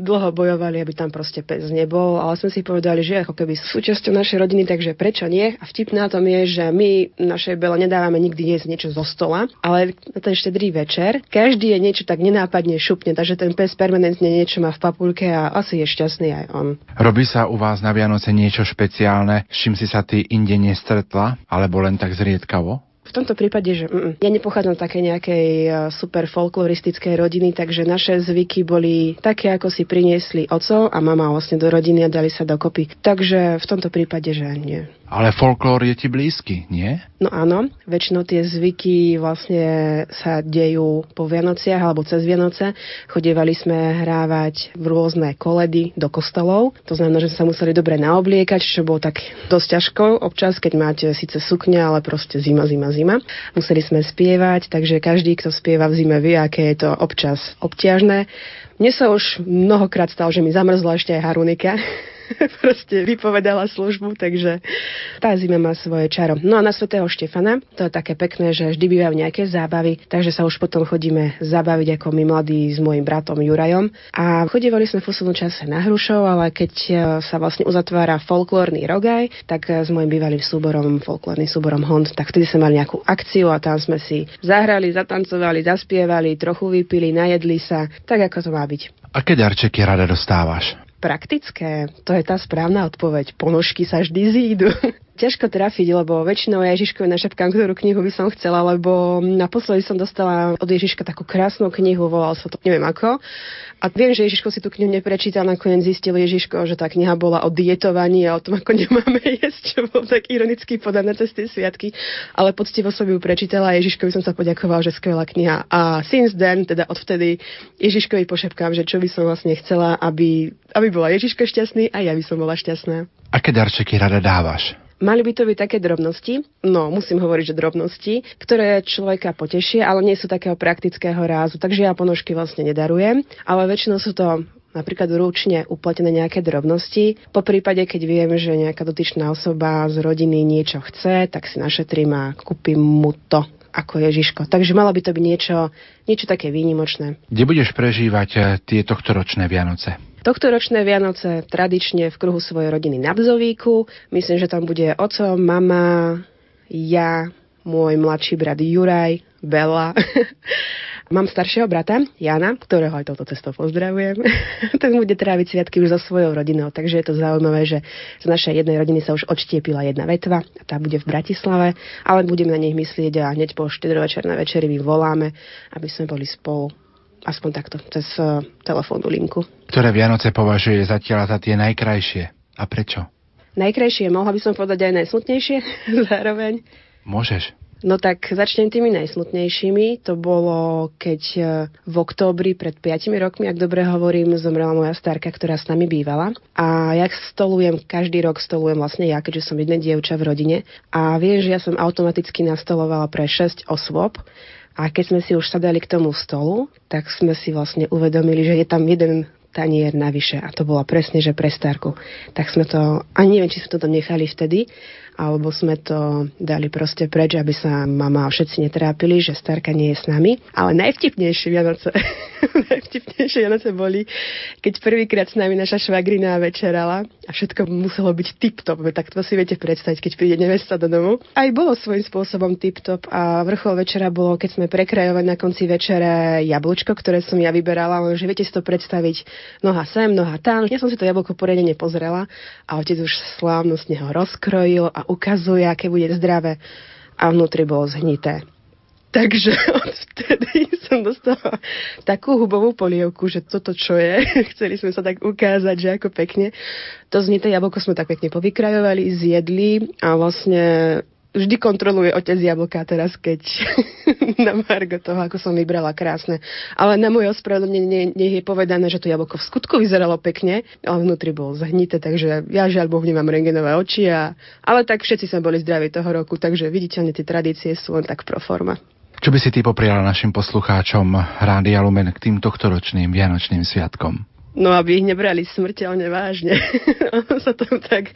dlho bojovali, aby tam proste pes nebol, ale sme si povedali, že ako keby súčasťou našej rodiny, takže prečo nie? A vtip na tom je, že my našej bele nedávame nikdy jesť niečo zo stola, ale na ten štedrý večer každý je niečo tak nenápadne šupne, takže ten pes permanentne niečo má v papulke a asi je šťastný aj on. Robí sa u vás na Vianoce niečo špeciálne? Špeciálne, s čím si sa ty inde nestretla, alebo len tak zriedkavo? V tomto prípade, že mm, ja nepochádzam z také nejakej e, super folkloristickej rodiny, takže naše zvyky boli také, ako si priniesli oco a mama vlastne do rodiny a dali sa dokopy. Takže v tomto prípade, že nie. Ale folklór je ti blízky, nie? No áno, väčšinou tie zvyky vlastne sa dejú po Vianociach alebo cez Vianoce. Chodievali sme hrávať v rôzne koledy do kostolov. To znamená, že sa museli dobre naobliekať, čo bolo tak dosť ťažko občas, keď máte síce sukňa, ale proste zima, zima, zima. Museli sme spievať, takže každý, kto spieva v zime, vie, aké je to občas obťažné. Mne sa už mnohokrát stalo, že mi zamrzla ešte aj harunika, proste vypovedala službu, takže tá zima má svoje čaro. No a na svätého Štefana, to je také pekné, že vždy bývajú nejaké zábavy, takže sa už potom chodíme zabaviť ako my mladí s mojim bratom Jurajom. A chodívali sme v poslednom čase na Hrušov, ale keď e, sa vlastne uzatvára folklórny rogaj, tak e, s mojim bývalým súborom, folklórnym súborom Hond, tak vtedy sme mali nejakú akciu a tam sme si zahrali, zatancovali, zaspievali, trochu vypili, najedli sa, tak ako to má byť. Aké darčeky rada dostávaš? Praktické? To je tá správna odpoveď. Ponožky sa vždy zídu. Ťažko trafiť, lebo väčšinou ja Ježiškovi našepkám, ktorú knihu by som chcela, lebo naposledy som dostala od Ježiška takú krásnu knihu, volal sa to neviem ako. A viem, že Ježiško si tú knihu neprečítal, nakoniec zistil Ježiško, že tá kniha bola o dietovaní a o tom, ako nemáme jesť, čo bol tak ironicky podané cez tie sviatky. Ale poctivo som ju prečítala a Ježiškovi som sa poďakoval, že skvelá kniha. A since then, teda odvtedy, Ježiškovi pošepkám, že čo by som vlastne chcela, aby, aby bola Ježiško šťastný a ja by som bola šťastná. Aké darčeky rada dávaš? Mali by to byť také drobnosti, no musím hovoriť, že drobnosti, ktoré človeka potešia, ale nie sú takého praktického rázu, takže ja ponožky vlastne nedarujem, ale väčšinou sú to napríklad ručne upletené nejaké drobnosti. Po prípade, keď viem, že nejaká dotyčná osoba z rodiny niečo chce, tak si našetrím a kúpim mu to ako Ježiško. Takže malo by to byť niečo, niečo také výnimočné. Kde budeš prežívať eh, tie tohtoročné Vianoce? Tohto ročné Vianoce tradične v kruhu svojej rodiny na Bzovíku. Myslím, že tam bude oco, mama, ja, môj mladší brat Juraj, Bela. Mám staršieho brata, Jana, ktorého aj touto cestou pozdravujem. Ten bude tráviť sviatky už so svojou rodinou, takže je to zaujímavé, že z našej jednej rodiny sa už odštiepila jedna vetva, a tá bude v Bratislave, ale budeme na nich myslieť a hneď po štedrovečernej večeri my voláme, aby sme boli spolu aspoň takto, cez uh, telefónnu linku. Ktoré Vianoce považuje zatiaľ za tie najkrajšie? A prečo? Najkrajšie, mohla by som povedať aj najsmutnejšie zároveň. Môžeš. No tak začnem tými najsmutnejšími. To bolo, keď e, v októbri pred 5 rokmi, ak dobre hovorím, zomrela moja starka, ktorá s nami bývala. A ja stolujem, každý rok stolujem vlastne ja, keďže som jedna dievča v rodine. A viem, že ja som automaticky nastolovala pre 6 osôb a keď sme si už sadali k tomu stolu, tak sme si vlastne uvedomili, že je tam jeden tanier navyše a to bola presne, že pre starku. Tak sme to, ani neviem, či sme to tam nechali vtedy, alebo sme to dali proste preč, aby sa mama a všetci netrápili, že starka nie je s nami. Ale najvtipnejšie Vianoce, najvtipnejšie Vianoce boli, keď prvýkrát s nami naša švagrina večerala a všetko muselo byť tip-top, tak to si viete predstaviť, keď príde nevesta do domu. Aj bolo svojím spôsobom tip-top a vrchol večera bolo, keď sme prekrajovali na konci večere jablčko, ktoré som ja vyberala, že viete si to predstaviť noha sem, noha tam. Ja som si to jablko poriadne nepozrela a otec už slávnostne ho rozkrojil a ukazuje, aké bude zdravé. A vnútri bolo zhnité. Takže odvtedy som dostala takú hubovú polievku, že toto čo je. Chceli sme sa tak ukázať, že ako pekne. To znité jablko sme tak pekne povykrajovali, zjedli a vlastne vždy kontroluje otec jablka teraz, keď na margo toho, ako som vybrala krásne. Ale na moje ospravedlnenie nech je povedané, že to jablko v skutku vyzeralo pekne, ale vnútri bol zahnité, takže ja žiaľ Boh nemám rengenové oči. A... Ale tak všetci sme boli zdraví toho roku, takže viditeľne tie tradície sú len tak pro forma. Čo by si ty popriala našim poslucháčom Rádia Lumen k tým tohtoročným Vianočným sviatkom? No, aby ich nebrali smrteľne vážne. ono sa tam tak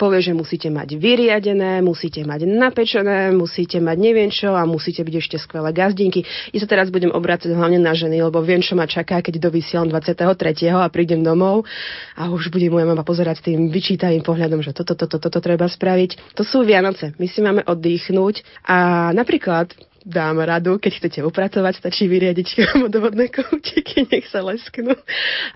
povie, že musíte mať vyriadené, musíte mať napečené, musíte mať neviem čo a musíte byť ešte skvelé gazdinky. I sa teraz budem obracať hlavne na ženy, lebo viem, čo ma čaká, keď dovysielam 23. a prídem domov a už bude moja mama pozerať s tým vyčítavým pohľadom, že toto, toto, toto, toto treba spraviť. To sú Vianoce. My si máme oddychnúť a napríklad dám radu, keď chcete upratovať, stačí vyriadiť vodovodné koutiky, nech sa lesknú.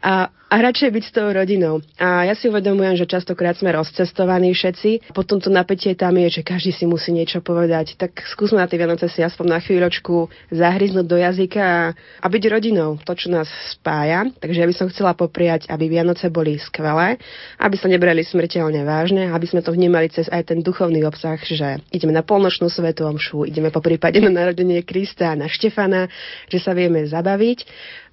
A, a radšej byť s tou rodinou. A ja si uvedomujem, že častokrát sme rozcestovaní všetci. Potom to napätie tam je, že každý si musí niečo povedať. Tak skúsme na tie Vianoce si aspoň na chvíľočku zahryznúť do jazyka a, a byť rodinou. To, čo nás spája. Takže ja by som chcela popriať, aby Vianoce boli skvelé, aby sa nebrali smrteľne vážne, aby sme to vnímali cez aj ten duchovný obsah, že ideme na polnočnú svetu omšu, ideme po prípade na narodenie Krista na Štefana, že sa vieme zabaviť.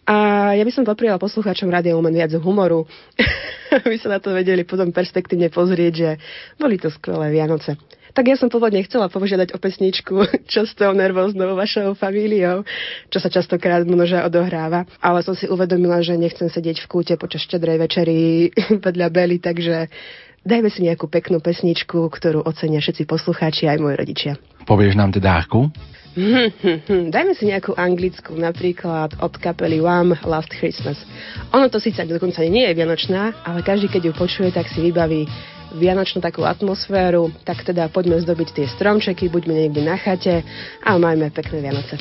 A ja by som popriala poslucháčom Rádia Lumen viac humoru, aby sa na to vedeli potom perspektívne pozrieť, že boli to skvelé Vianoce. Tak ja som pôvodne chcela požiadať o pesničku Čo s tou nervóznou vašou familiou, čo sa častokrát množe odohráva, ale som si uvedomila, že nechcem sedieť v kúte počas štedrej večery vedľa Bely, takže dajme si nejakú peknú pesničku, ktorú ocenia všetci poslucháči aj moji rodičia. Povieš nám teda akú? Dajme si nejakú anglickú, napríklad od kapely Wham Last Christmas. Ono to síce dokonca nie je vianočná, ale každý, keď ju počuje, tak si vybaví vianočnú takú atmosféru, tak teda poďme zdobiť tie stromčeky, buďme niekde na chate a majme pekné Vianoce.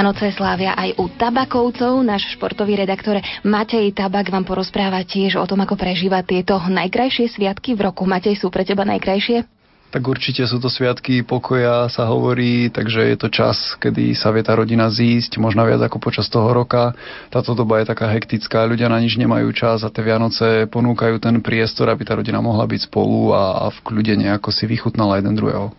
Vianoce slávia aj u tabakovcov. Náš športový redaktor Matej Tabak vám porozpráva tiež o tom, ako prežíva tieto najkrajšie sviatky v roku. Matej, sú pre teba najkrajšie? Tak určite sú to sviatky pokoja, sa hovorí, takže je to čas, kedy sa vie tá rodina zísť, možno viac ako počas toho roka. Táto doba je taká hektická, ľudia na nič nemajú čas a tie Vianoce ponúkajú ten priestor, aby tá rodina mohla byť spolu a, a v kľude nejako si vychutnala jeden druhého.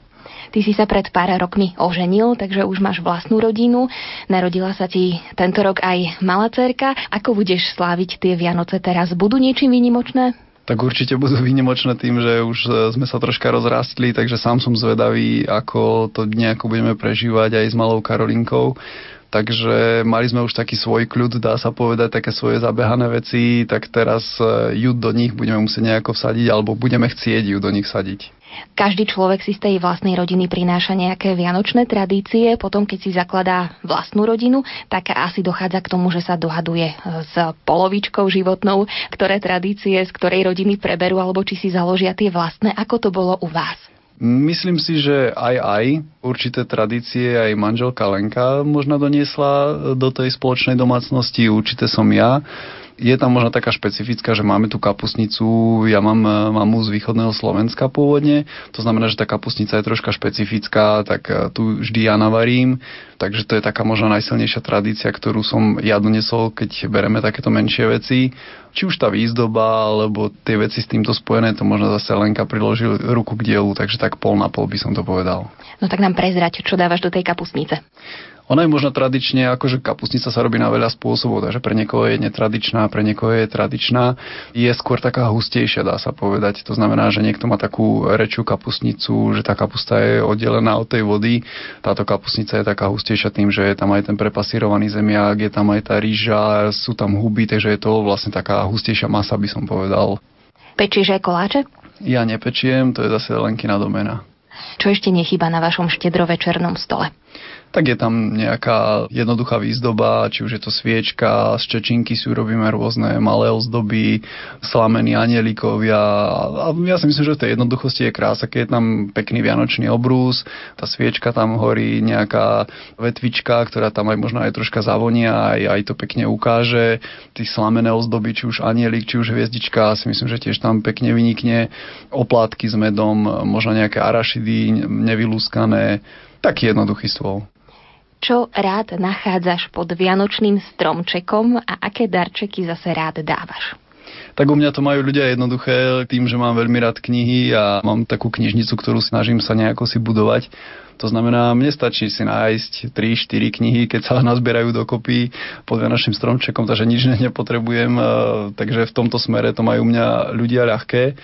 Ty si sa pred pár rokmi oženil, takže už máš vlastnú rodinu. Narodila sa ti tento rok aj malá cerka. Ako budeš sláviť tie Vianoce teraz? Budú niečím výnimočné? tak určite budú výnimočné tým, že už e, sme sa troška rozrastli, takže sám som zvedavý, ako to nejako budeme prežívať aj s malou Karolinkou. Takže mali sme už taký svoj kľud, dá sa povedať, také svoje zabehané veci, tak teraz e, ju do nich budeme musieť nejako vsadiť, alebo budeme chcieť ju do nich sadiť. Každý človek si z tej vlastnej rodiny prináša nejaké vianočné tradície, potom keď si zakladá vlastnú rodinu, tak asi dochádza k tomu, že sa dohaduje s polovičkou životnou, ktoré tradície z ktorej rodiny preberú, alebo či si založia tie vlastné. Ako to bolo u vás? Myslím si, že aj aj určité tradície aj manželka Lenka možno doniesla do tej spoločnej domácnosti, určite som ja je tam možno taká špecifická, že máme tú kapusnicu, ja mám e, mamu z východného Slovenska pôvodne, to znamená, že tá kapusnica je troška špecifická, tak e, tu vždy ja navarím, takže to je taká možno najsilnejšia tradícia, ktorú som ja donesol, keď bereme takéto menšie veci. Či už tá výzdoba, alebo tie veci s týmto spojené, to možno zase Lenka priložil ruku k dielu, takže tak pol na pol by som to povedal. No tak nám prezrať, čo dávaš do tej kapusnice. Ona je možno tradične, akože kapusnica sa robí na veľa spôsobov, takže pre niekoho je netradičná, pre niekoho je tradičná. Je skôr taká hustejšia, dá sa povedať. To znamená, že niekto má takú rečiu kapusnicu, že tá kapusta je oddelená od tej vody. Táto kapusnica je taká hustejšia tým, že je tam aj ten prepasírovaný zemiak, je tam aj tá rýža, sú tam huby, takže je to vlastne taká hustejšia masa, by som povedal. Pečíš aj koláče? Ja nepečiem, to je zase Lenkina domena. Čo ešte nechýba na vašom štedrovečernom stole? Tak je tam nejaká jednoduchá výzdoba, či už je to sviečka, z čečinky si urobíme rôzne malé ozdoby, slamení anielikovia a ja si myslím, že v tej jednoduchosti je krása, keď je tam pekný vianočný obrús, tá sviečka tam horí nejaká vetvička, ktorá tam aj možno aj troška zavonia, aj, aj to pekne ukáže, tí slamené ozdoby, či už anielik, či už hviezdička, si myslím, že tiež tam pekne vynikne, oplátky s medom, možno nejaké arašidy nevylúskané, taký jednoduchý stôl čo rád nachádzaš pod vianočným stromčekom a aké darčeky zase rád dávaš? Tak u mňa to majú ľudia jednoduché tým, že mám veľmi rád knihy a mám takú knižnicu, ktorú snažím sa nejako si budovať. To znamená, mne stačí si nájsť 3-4 knihy, keď sa nazbierajú dokopy pod vianočným stromčekom, takže nič nepotrebujem, e, takže v tomto smere to majú mňa ľudia ľahké.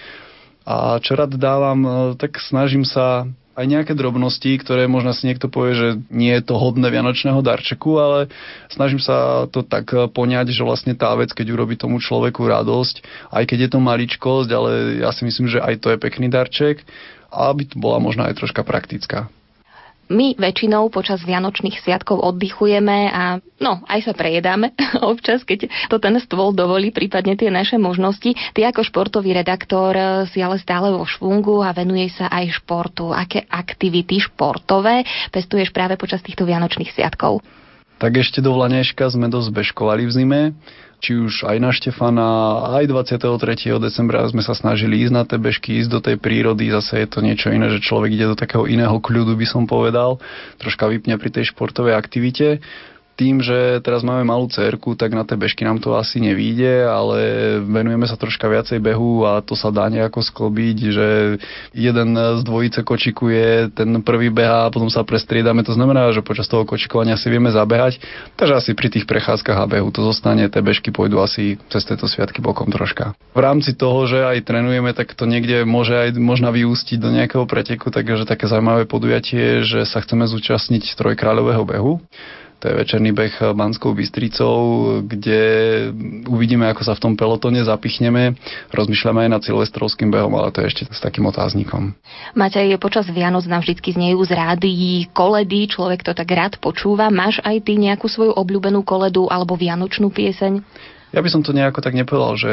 A čo rád dávam, e, tak snažím sa aj nejaké drobnosti, ktoré možno si niekto povie, že nie je to hodné vianočného darčeku, ale snažím sa to tak eh, poňať, že vlastne tá vec, keď urobí tomu človeku radosť, aj keď je to maličkosť, ale ja si myslím, že aj to je pekný darček, aby to bola možno aj troška praktická. My väčšinou počas Vianočných sviatkov oddychujeme a no, aj sa prejedáme občas, keď to ten stôl dovolí, prípadne tie naše možnosti. Ty ako športový redaktor si ale stále vo švungu a venuje sa aj športu. Aké aktivity športové pestuješ práve počas týchto Vianočných sviatkov? Tak ešte do Vlaneška sme dosť bežkovali v zime či už aj na Štefana, aj 23. decembra sme sa snažili ísť na tie bežky, ísť do tej prírody, zase je to niečo iné, že človek ide do takého iného kľudu, by som povedal, troška vypne pri tej športovej aktivite tým, že teraz máme malú cerku, tak na tie bežky nám to asi nevíde, ale venujeme sa troška viacej behu a to sa dá nejako sklbiť, že jeden z dvojice kočikuje, ten prvý beha a potom sa prestriedame. To znamená, že počas toho kočikovania si vieme zabehať, takže asi pri tých prechádzkach a behu to zostane, tie bežky pôjdu asi cez tieto sviatky bokom troška. V rámci toho, že aj trénujeme, tak to niekde môže aj možno vyústiť do nejakého preteku, takže také zaujímavé podujatie, že sa chceme zúčastniť trojkráľového behu to je večerný beh Banskou Bystricou, kde uvidíme, ako sa v tom pelotone zapichneme. Rozmýšľame aj nad silvestrovským behom, ale to je ešte s takým otáznikom. Matej, počas Vianoc nám vždy znejú z rádií koledy, človek to tak rád počúva. Máš aj ty nejakú svoju obľúbenú koledu alebo vianočnú pieseň? Ja by som to nejako tak nepovedal, že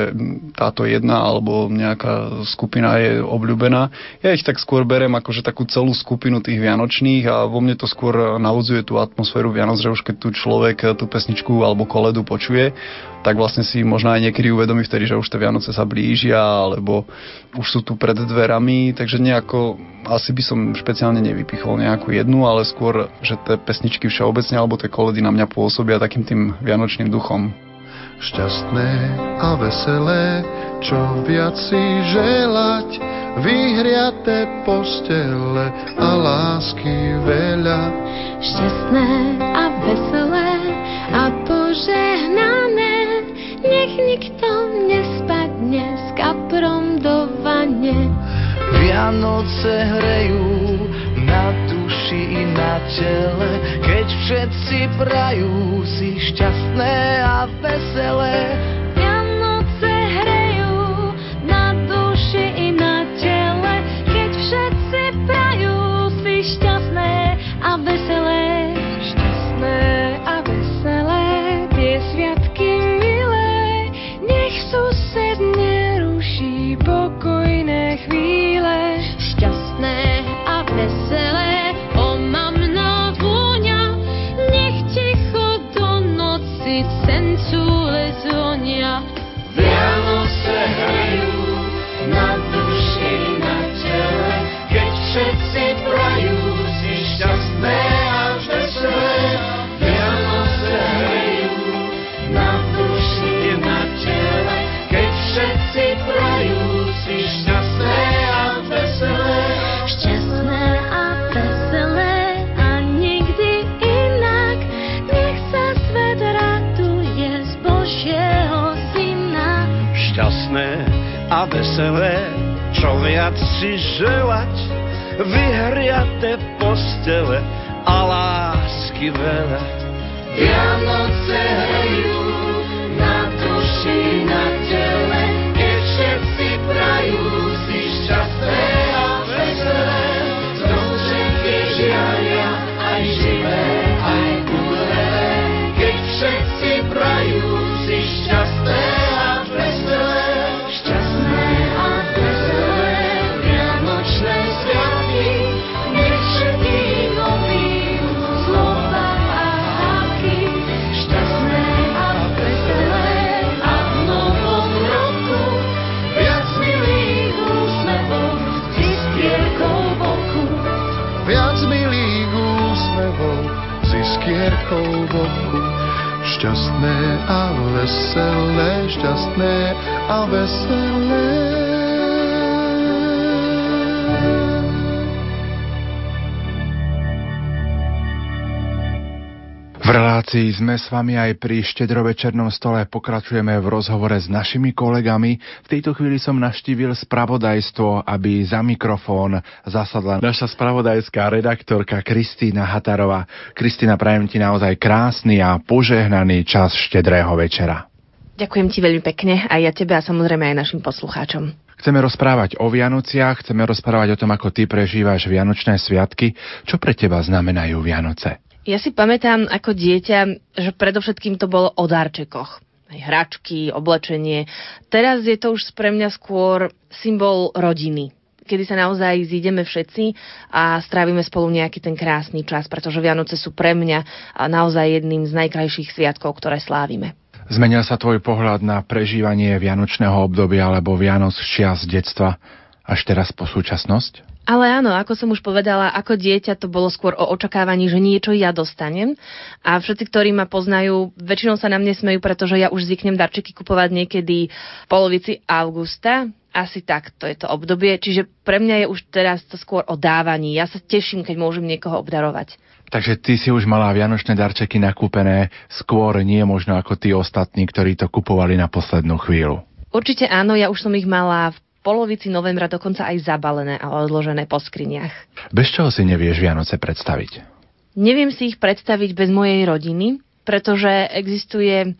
táto jedna alebo nejaká skupina je obľúbená. Ja ich tak skôr berem ako že takú celú skupinu tých vianočných a vo mne to skôr navodzuje tú atmosféru Vianoc, že už keď tu človek tú pesničku alebo koledu počuje, tak vlastne si možno aj niekedy uvedomí vtedy, že už tie Vianoce sa blížia, alebo už sú tu pred dverami, takže nejako asi by som špeciálne nevypichol nejakú jednu, ale skôr, že tie pesničky všeobecne alebo tie koledy na mňa pôsobia takým tým vianočným duchom šťastné a veselé, čo viac si želať, vyhriaté postele a lásky veľa. Šťastné a veselé a požehnané, nech nikto nespadne s kaprom do vane. Vianoce hrejú na duši i na tele, keď všetci prajú si šťastné a veselé. Relácii sme s vami aj pri štedrovečernom stole pokračujeme v rozhovore s našimi kolegami. V tejto chvíli som naštívil spravodajstvo, aby za mikrofón zasadla naša spravodajská redaktorka Kristýna Hatarová. Kristýna, prajem ti naozaj krásny a požehnaný čas štedrého večera. Ďakujem ti veľmi pekne aj ja tebe a samozrejme aj našim poslucháčom. Chceme rozprávať o Vianociach, chceme rozprávať o tom, ako ty prežívaš Vianočné sviatky. Čo pre teba znamenajú Vianoce? Ja si pamätám ako dieťa, že predovšetkým to bolo o darčekoch. Aj hračky, oblečenie. Teraz je to už pre mňa skôr symbol rodiny kedy sa naozaj zídeme všetci a strávime spolu nejaký ten krásny čas, pretože Vianoce sú pre mňa naozaj jedným z najkrajších sviatkov, ktoré slávime. Zmenil sa tvoj pohľad na prežívanie vianočného obdobia alebo Vianoc čias detstva až teraz po súčasnosť? Ale áno, ako som už povedala, ako dieťa to bolo skôr o očakávaní, že niečo ja dostanem. A všetci, ktorí ma poznajú, väčšinou sa na mne smejú, pretože ja už zvyknem darčeky kupovať niekedy v polovici augusta. Asi tak, to je to obdobie. Čiže pre mňa je už teraz to skôr o dávaní. Ja sa teším, keď môžem niekoho obdarovať. Takže ty si už mala vianočné darčeky nakúpené skôr nie možno ako tí ostatní, ktorí to kupovali na poslednú chvíľu. Určite áno, ja už som ich mala v polovici novembra dokonca aj zabalené a odložené po skriniach. Bez čoho si nevieš Vianoce predstaviť? Neviem si ich predstaviť bez mojej rodiny, pretože existuje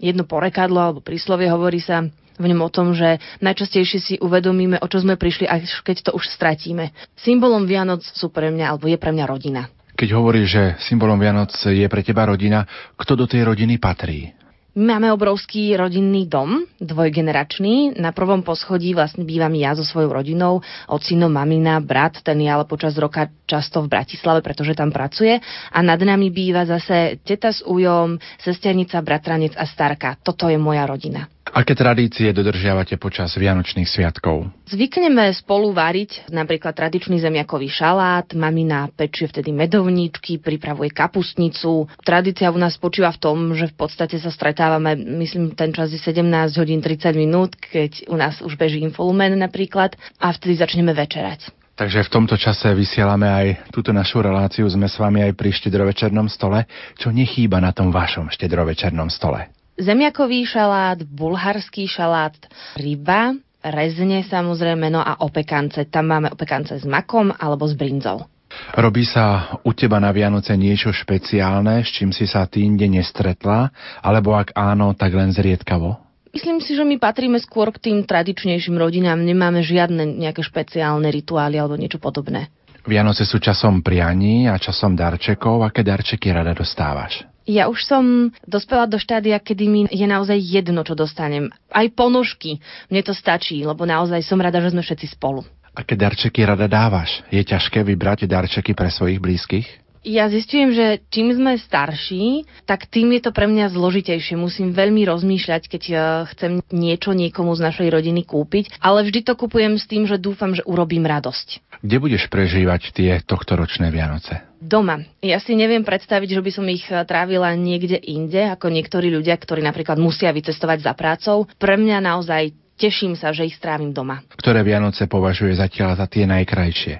jedno porekadlo alebo príslovie, hovorí sa v ňom o tom, že najčastejšie si uvedomíme, o čo sme prišli, až keď to už stratíme. Symbolom Vianoc sú pre mňa, alebo je pre mňa rodina. Keď hovoríš, že symbolom Vianoc je pre teba rodina, kto do tej rodiny patrí? Máme obrovský rodinný dom, dvojgeneračný. Na prvom poschodí vlastne bývam ja so svojou rodinou, ocino, mamina, brat, ten je ale počas roka často v Bratislave, pretože tam pracuje. A nad nami býva zase teta s ujom, sesternica, bratranec a starka. Toto je moja rodina. Aké tradície dodržiavate počas Vianočných sviatkov? Zvykneme spolu variť napríklad tradičný zemiakový šalát, mamina pečie vtedy medovníčky, pripravuje kapustnicu. Tradícia u nás spočíva v tom, že v podstate sa stretávame, myslím, ten čas je 17 hodín 30 minút, keď u nás už beží infolumen napríklad a vtedy začneme večerať. Takže v tomto čase vysielame aj túto našu reláciu. Sme s vami aj pri štedrovečernom stole. Čo nechýba na tom vašom štedrovečernom stole? Zemiakový šalát, bulharský šalát, ryba, rezne samozrejme, no a opekance. Tam máme opekance s makom alebo s brinzou. Robí sa u teba na Vianoce niečo špeciálne, s čím si sa tým deň nestretla, alebo ak áno, tak len zriedkavo? Myslím si, že my patríme skôr k tým tradičnejším rodinám, nemáme žiadne nejaké špeciálne rituály alebo niečo podobné. Vianoce sú časom prianí a časom darčekov. Aké darčeky rada dostávaš? Ja už som dospela do štádia, kedy mi je naozaj jedno, čo dostanem. Aj ponožky. Mne to stačí, lebo naozaj som rada, že sme všetci spolu. Aké darčeky rada dávaš? Je ťažké vybrať darčeky pre svojich blízkych? Ja zistujem, že čím sme starší, tak tým je to pre mňa zložitejšie. Musím veľmi rozmýšľať, keď eh, chcem niečo niekomu z našej rodiny kúpiť, ale vždy to kupujem s tým, že dúfam, že urobím radosť. Kde budeš prežívať tie tohtoročné Vianoce? Doma. Ja si neviem predstaviť, že by som ich eh, trávila niekde inde, ako niektorí ľudia, ktorí napríklad musia vycestovať za prácou. Pre mňa naozaj teším sa, že ich strávim doma. Ktoré Vianoce považuje zatiaľ za tie najkrajšie?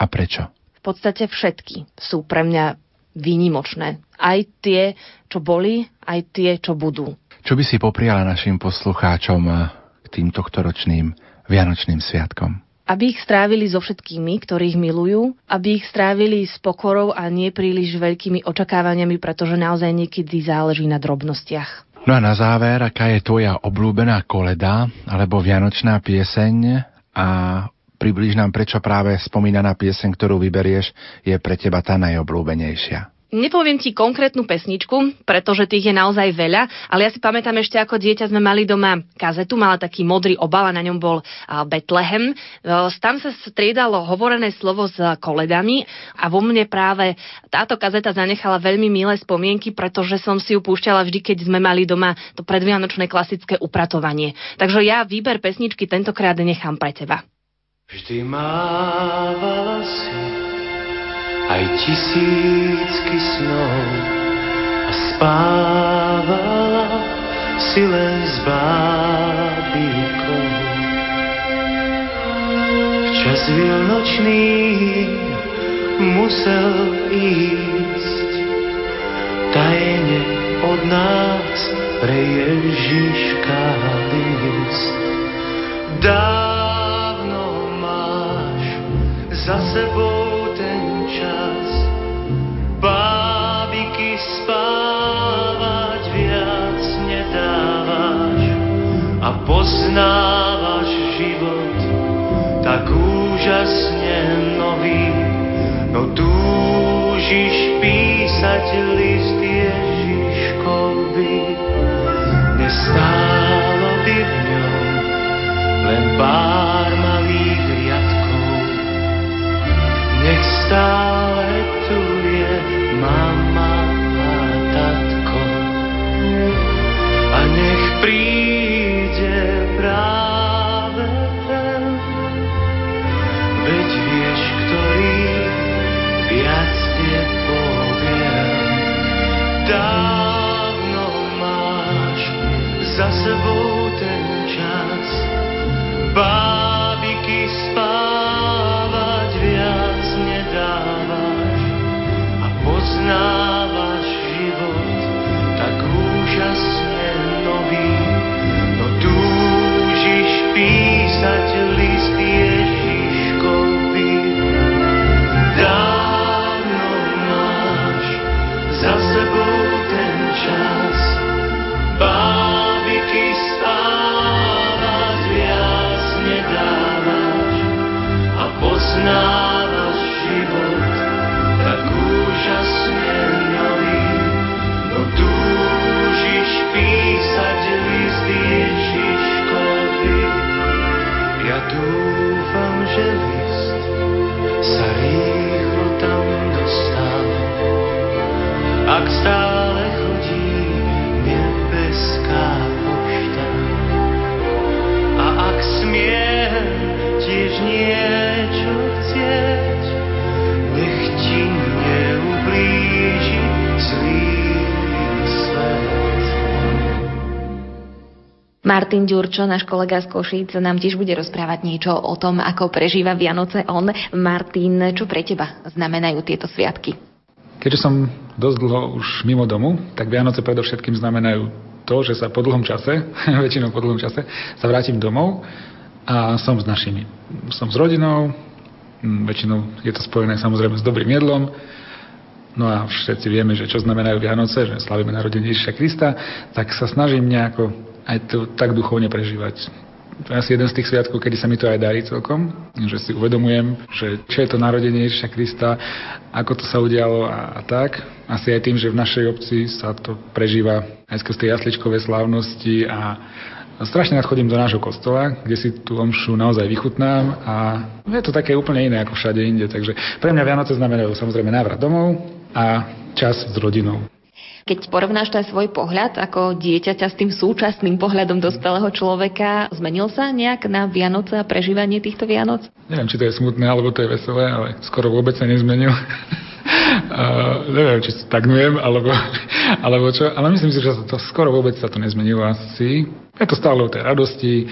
A prečo? v podstate všetky sú pre mňa výnimočné. Aj tie, čo boli, aj tie, čo budú. Čo by si popriala našim poslucháčom eh, k tým tohtoročným Vianočným sviatkom? Aby ich strávili so všetkými, ktorých milujú, aby ich strávili s pokorou a nie príliš veľkými očakávaniami, pretože naozaj niekedy záleží na drobnostiach. No a na záver, aká je tvoja obľúbená koleda alebo vianočná pieseň a Približ nám, prečo práve spomínaná pieseň, ktorú vyberieš, je pre teba tá najobľúbenejšia. Nepoviem ti konkrétnu pesničku, pretože tých je naozaj veľa, ale ja si pamätám ešte ako dieťa sme mali doma kazetu, mala taký modrý obal a na ňom bol Bethlehem. Tam sa striedalo hovorené slovo s koledami a vo mne práve táto kazeta zanechala veľmi milé spomienky, pretože som si ju púšťala vždy, keď sme mali doma to predvianočné klasické upratovanie. Takže ja výber pesničky tentokrát nechám pre teba. Vždy mávala si aj tisícky snov a spávala si len s bábikou. Včas vianočný musel ísť tajne od nás pre Ježiška list. Dá za sebou poznávaš život tak úžasne nový, no túžiš písať list Ježiškovi. Nestálo by v ňom len pár malých nech stále Martin Ďurčo, náš kolega z Košíc, nám tiež bude rozprávať niečo o tom, ako prežíva Vianoce on. Martin, čo pre teba znamenajú tieto sviatky? Keďže som dosť dlho už mimo domu, tak Vianoce predovšetkým znamenajú to, že sa po dlhom čase, väčšinou po dlhom čase, sa vrátim domov a som s našimi. Som s rodinou, väčšinou je to spojené samozrejme s dobrým jedlom, no a všetci vieme, že čo znamenajú Vianoce, že slavíme narodenie Ježiša Krista, tak sa snažím nejako aj to tak duchovne prežívať. To je asi jeden z tých sviatkov, kedy sa mi to aj darí celkom, že si uvedomujem, že čo je to narodenie Ježiša Krista, ako to sa udialo a, a tak. Asi aj tým, že v našej obci sa to prežíva aj z tej jasličkovej slávnosti a strašne rád chodím do nášho kostola, kde si tú omšu naozaj vychutnám a je to také úplne iné ako všade inde. Takže pre mňa Vianoce znamenajú samozrejme návrat domov a čas s rodinou. Keď porovnáš ten svoj pohľad ako dieťaťa s tým súčasným pohľadom dospelého človeka, zmenil sa nejak na Vianoce a prežívanie týchto Vianoc? Neviem, či to je smutné, alebo to je veselé, ale skoro vôbec sa nezmenil. Uh, neviem, či stagnujem, alebo, alebo čo, ale myslím si, že sa to skoro vôbec sa to nezmenilo asi. Je to stále o tej radosti,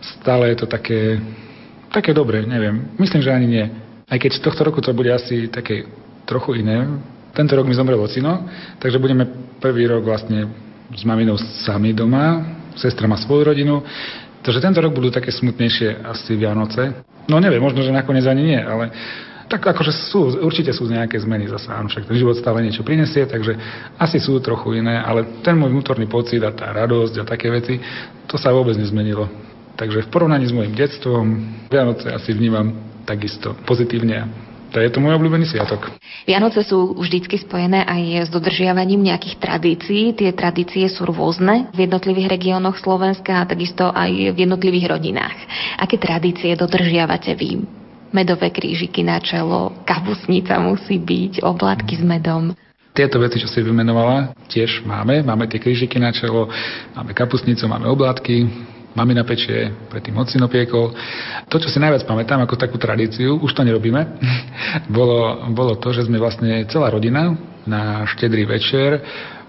stále je to také, také dobré, neviem. Myslím, že ani nie. Aj keď z tohto roku to bude asi také trochu iné, tento rok mi zomrel ocino, takže budeme prvý rok vlastne s maminou sami doma, sestra má svoju rodinu, takže tento rok budú také smutnejšie asi Vianoce. No neviem, možno, že nakoniec ani nie, ale tak akože sú, určite sú nejaké zmeny zase, áno, však život stále niečo prinesie, takže asi sú trochu iné, ale ten môj vnútorný pocit a tá radosť a také veci, to sa vôbec nezmenilo. Takže v porovnaní s môjim detstvom Vianoce asi vnímam takisto pozitívne to je to môj obľúbený sviatok. Vianoce sú vždycky spojené aj s dodržiavaním nejakých tradícií. Tie tradície sú rôzne v jednotlivých regiónoch Slovenska a takisto aj v jednotlivých rodinách. Aké tradície dodržiavate vy? Medové krížiky na čelo, kapusnica musí byť, oblátky s medom. Tieto veci, čo si vymenovala, tiež máme. Máme tie krížiky na čelo, máme kapusnicu, máme oblátky, mamina pečie, predtým ocino piekol. To, čo si najviac pamätám ako takú tradíciu, už to nerobíme, bolo, bolo to, že sme vlastne celá rodina na štedrý večer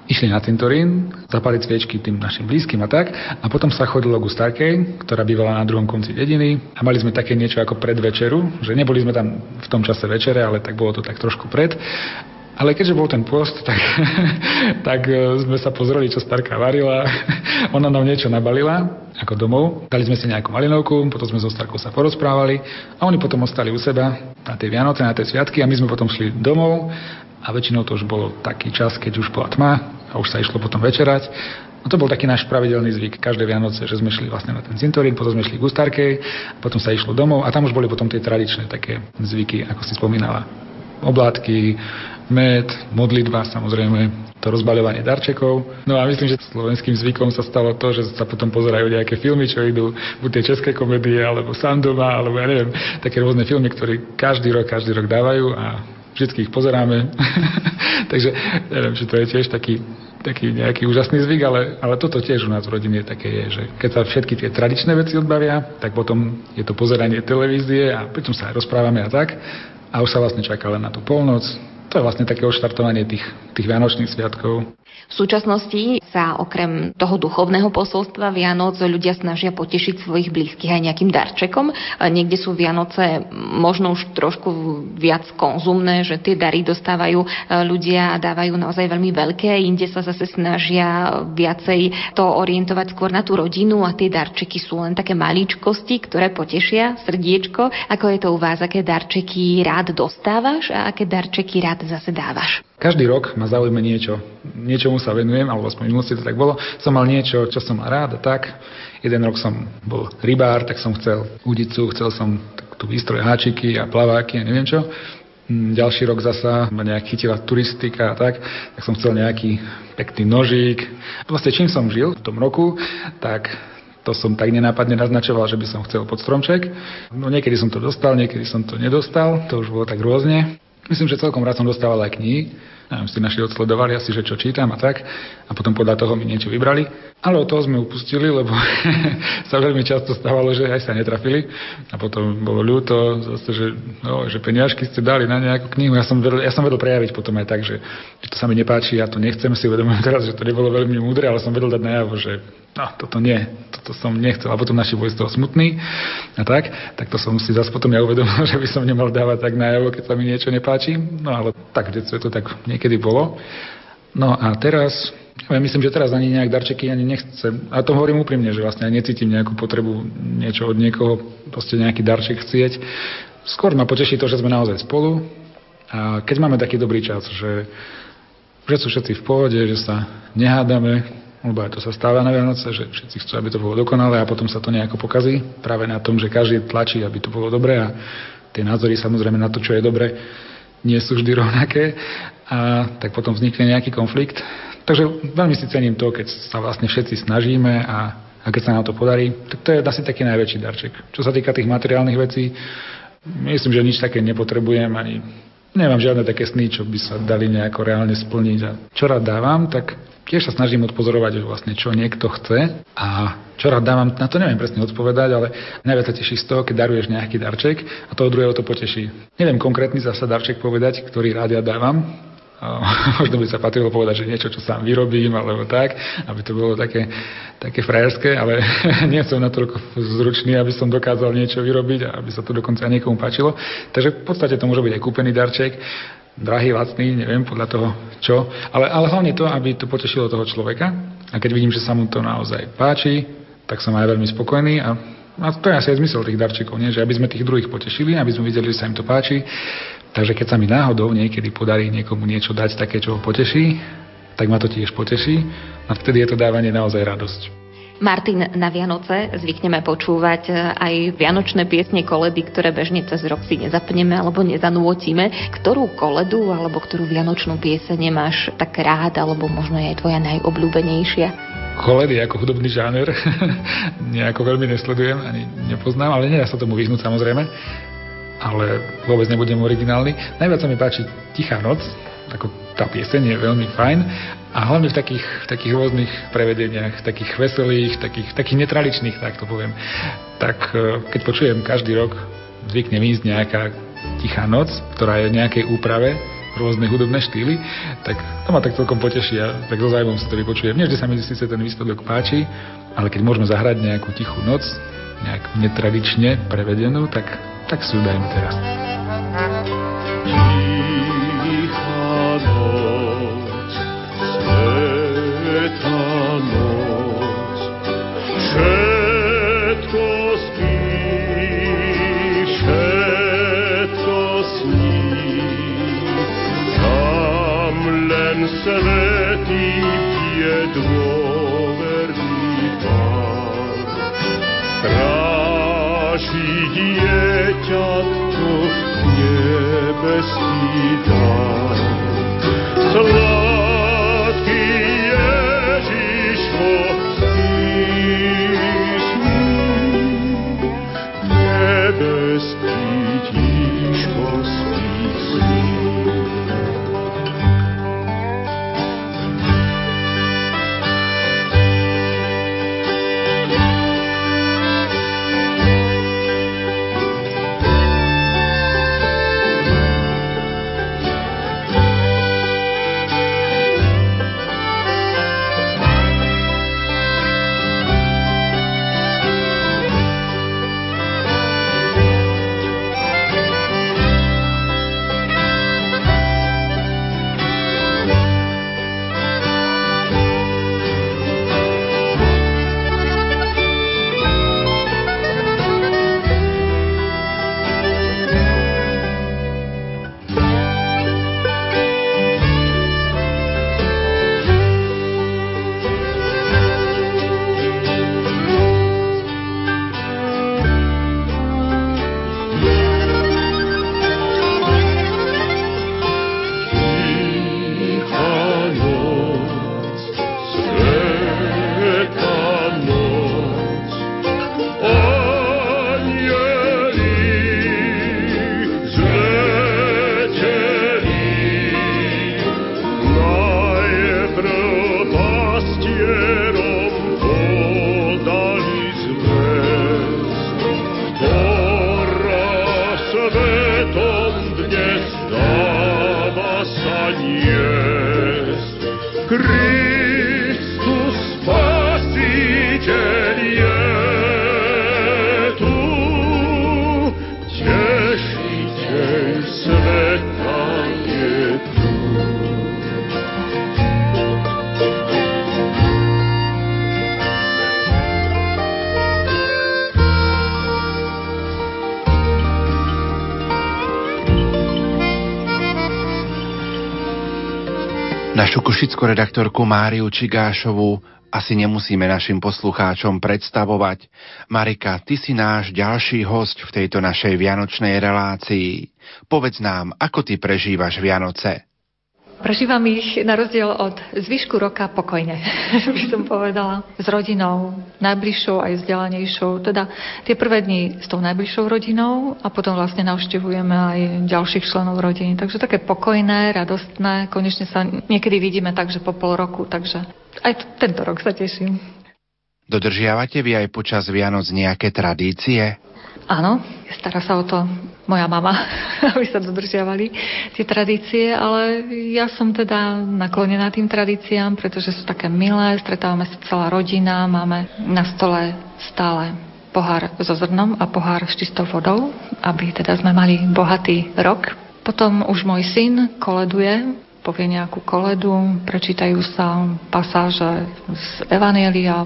išli na cintorín, zapaliť sviečky tým našim blízkym a tak. A potom sa chodilo ku Starkej, ktorá bývala na druhom konci dediny a mali sme také niečo ako predvečeru, že neboli sme tam v tom čase večere, ale tak bolo to tak trošku pred. Ale keďže bol ten post, tak, tak e, sme sa pozreli, čo Starka varila. Ona nám niečo nabalila, ako domov. Dali sme si nejakú malinovku, potom sme so Starkou sa porozprávali a oni potom ostali u seba na tie Vianoce, na tie sviatky a my sme potom šli domov a väčšinou to už bolo taký čas, keď už bola tma a už sa išlo potom večerať. A to bol taký náš pravidelný zvyk každé Vianoce, že sme šli vlastne na ten cintorín, potom sme šli k Starkej, potom sa išlo domov a tam už boli potom tie tradičné také zvyky, ako si spomínala. Oblátky, med, modlitba samozrejme, to rozbaľovanie darčekov. No a myslím, že slovenským zvykom sa stalo to, že sa potom pozerajú nejaké filmy, čo idú, buď tie české komédie, alebo Sandoma, alebo ja neviem, také rôzne filmy, ktoré každý rok, každý rok dávajú a vždy ich pozeráme. Takže neviem, či to je tiež taký, taký nejaký úžasný zvyk, ale, ale toto tiež u nás v rodine také je, že keď sa všetky tie tradičné veci odbavia, tak potom je to pozeranie televízie a pritom sa aj rozprávame a tak. A už sa vlastne čaká len na tú polnoc, to je vlastne také oštartovanie tých, tých Vianočných sviatkov. V súčasnosti sa okrem toho duchovného posolstva Vianoc ľudia snažia potešiť svojich blízkych aj nejakým darčekom. Niekde sú Vianoce možno už trošku viac konzumné, že tie dary dostávajú e, ľudia a dávajú naozaj veľmi veľké, inde sa zase snažia viacej to orientovať skôr na tú rodinu a tie darčeky sú len také maličkosti, ktoré potešia srdiečko. Ako je to u vás, aké darčeky rád dostávaš a aké darčeky rád zase dávaš? Každý rok ma zaujíma niečo. Niečomu sa venujem, alebo aspoň v minulosti to tak bolo. Som mal niečo, čo som mal rád a tak. Jeden rok som bol rybár, tak som chcel udicu, chcel som tu výstroj háčiky a plaváky a neviem čo. Mm, ďalší rok zasa ma nejak chytila turistika a tak, tak som chcel nejaký pekný nožík. Vlastne čím som žil v tom roku, tak to som tak nenápadne naznačoval, že by som chcel pod stromček. No niekedy som to dostal, niekedy som to nedostal, to už bolo tak rôzne. Myslím, že celkom rád som dostával aj knihy, neviem, si našli odsledovali asi, že čo čítam a tak a potom podľa toho mi niečo vybrali. Ale od toho sme upustili, lebo sa veľmi často stávalo, že aj sa netrafili a potom bolo ľúto zase, že, no, že peniažky ste dali na nejakú knihu. Ja som, vedel, ja som vedel prejaviť potom aj tak, že, že to sa mi nepáči, ja to nechcem si uvedomujem teraz, že to nebolo veľmi múdre, ale som vedel dať najavo, že no, toto nie, toto som nechcel. A potom naši boli z toho smutní a tak, tak to som si zase potom ja uvedomil, že by som nemal dávať tak najavo, keď sa mi niečo nepáči. No ale tak v detstve to tak niekedy bolo. No a teraz, ja myslím, že teraz ani nejak darčeky ani nechcem. A to hovorím úprimne, že vlastne ja necítim nejakú potrebu niečo od niekoho, proste nejaký darček chcieť. Skôr ma poteší to, že sme naozaj spolu. A keď máme taký dobrý čas, že, že sú všetci v pohode, že sa nehádame, lebo aj to sa stáva na Vianoce, že všetci chcú, aby to bolo dokonalé a potom sa to nejako pokazí. Práve na tom, že každý tlačí, aby to bolo dobré a tie názory samozrejme na to, čo je dobre, nie sú vždy rovnaké a tak potom vznikne nejaký konflikt. Takže veľmi si cením to, keď sa vlastne všetci snažíme a, a keď sa nám to podarí, tak to je asi taký najväčší darček. Čo sa týka tých materiálnych vecí, myslím, že nič také nepotrebujem ani nemám žiadne také sny, čo by sa dali nejako reálne splniť. A čo rád dávam, tak tiež sa snažím odpozorovať vlastne, čo niekto chce a čo rád dávam, na to neviem presne odpovedať, ale najviac sa teší z toho, keď daruješ nejaký darček a toho druhého to poteší. Neviem konkrétny zasa darček povedať, ktorý rád ja dávam, možno by sa patrilo povedať, že niečo, čo sám vyrobím, alebo tak, aby to bolo také, také frajerské, ale nie som natoľko zručný, aby som dokázal niečo vyrobiť a aby sa to dokonca niekomu páčilo. Takže v podstate to môže byť aj kúpený darček, drahý, lacný, neviem podľa toho čo, ale, ale hlavne to, aby to potešilo toho človeka a keď vidím, že sa mu to naozaj páči, tak som aj veľmi spokojný a a to je asi aj zmysel tých darčekov, nie? že aby sme tých druhých potešili, aby sme videli, že sa im to páči Takže keď sa mi náhodou niekedy podarí niekomu niečo dať také, čo ho poteší, tak ma to tiež poteší a vtedy je to dávanie naozaj radosť. Martin, na Vianoce zvykneme počúvať e, aj vianočné piesne koledy, ktoré bežne cez rok si nezapneme alebo nezanútime. Ktorú koledu alebo ktorú vianočnú pieseň máš tak rád alebo možno je aj tvoja najobľúbenejšia? Koledy ako hudobný žáner nejako veľmi nesledujem ani nepoznám, ale nedá sa tomu vyhnúť samozrejme ale vôbec nebudem originálny. Najviac sa mi páči Tichá noc, ako tá pieseň je veľmi fajn a hlavne v takých, v takých rôznych prevedeniach, takých veselých, takých, takých netradičných, tak to poviem. Tak e, keď počujem každý rok, zvykne ísť nejaká Tichá noc, ktorá je v nejakej úprave, rôzne hudobné štýly, tak to ma tak celkom poteší a tak so zájmom si to vypočujem. Nie, že sa mi síce ten výsledok páči, ale keď môžeme zahrať nejakú tichú noc, nejak netradične prevedenú, tak tak si ju dajme teraz. svetý je Stráži dieťatko nebeský dar. Košickú redaktorku Máriu Čigášovú asi nemusíme našim poslucháčom predstavovať. Marika, ty si náš ďalší host v tejto našej vianočnej relácii. Povedz nám, ako ty prežívaš Vianoce? Prežívam ich na rozdiel od zvyšku roka pokojne, by som povedala. S rodinou, najbližšou aj vzdelanejšou. Teda tie prvé dni s tou najbližšou rodinou a potom vlastne navštevujeme aj ďalších členov rodiny. Takže také pokojné, radostné. Konečne sa niekedy vidíme tak, že po pol roku, takže aj t- tento rok sa teším. Dodržiavate vy aj počas Vianoc nejaké tradície? Áno, stará sa o to moja mama, aby sa dodržiavali tie tradície, ale ja som teda naklonená tým tradíciám, pretože sú také milé, stretávame sa celá rodina, máme na stole stále pohár so zrnom a pohár s čistou vodou, aby teda sme mali bohatý rok. Potom už môj syn koleduje povie nejakú koledu, prečítajú sa pasáže z Evanielia,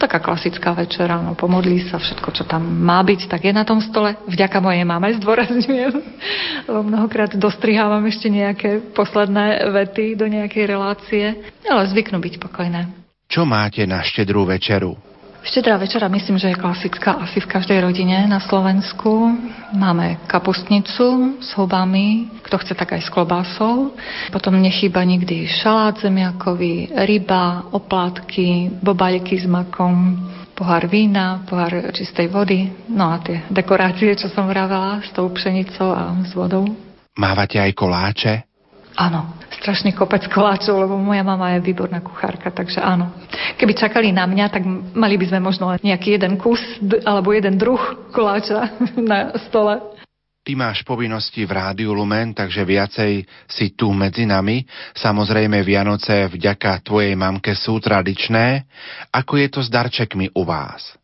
taká klasická večera, no pomodlí sa všetko, čo tam má byť, tak je na tom stole. Vďaka mojej mame zdôrazňujem, lebo mnohokrát dostrihávam ešte nejaké posledné vety do nejakej relácie, ale zvyknú byť pokojné. Čo máte na štedrú večeru? Štedrá večera myslím, že je klasická asi v každej rodine na Slovensku. Máme kapustnicu s hubami, kto chce tak aj s klobásou. Potom nechýba nikdy šalát zemiakový, ryba, oplátky, bobaľky s makom, pohár vína, pohár čistej vody, no a tie dekorácie, čo som vravela, s tou pšenicou a s vodou. Mávate aj koláče? Áno, strašný kopec koláčov, lebo moja mama je výborná kuchárka, takže áno. Keby čakali na mňa, tak mali by sme možno nejaký jeden kus alebo jeden druh koláča na stole. Ty máš povinnosti v Rádiu Lumen, takže viacej si tu medzi nami. Samozrejme Vianoce vďaka tvojej mamke sú tradičné. Ako je to s darčekmi u vás?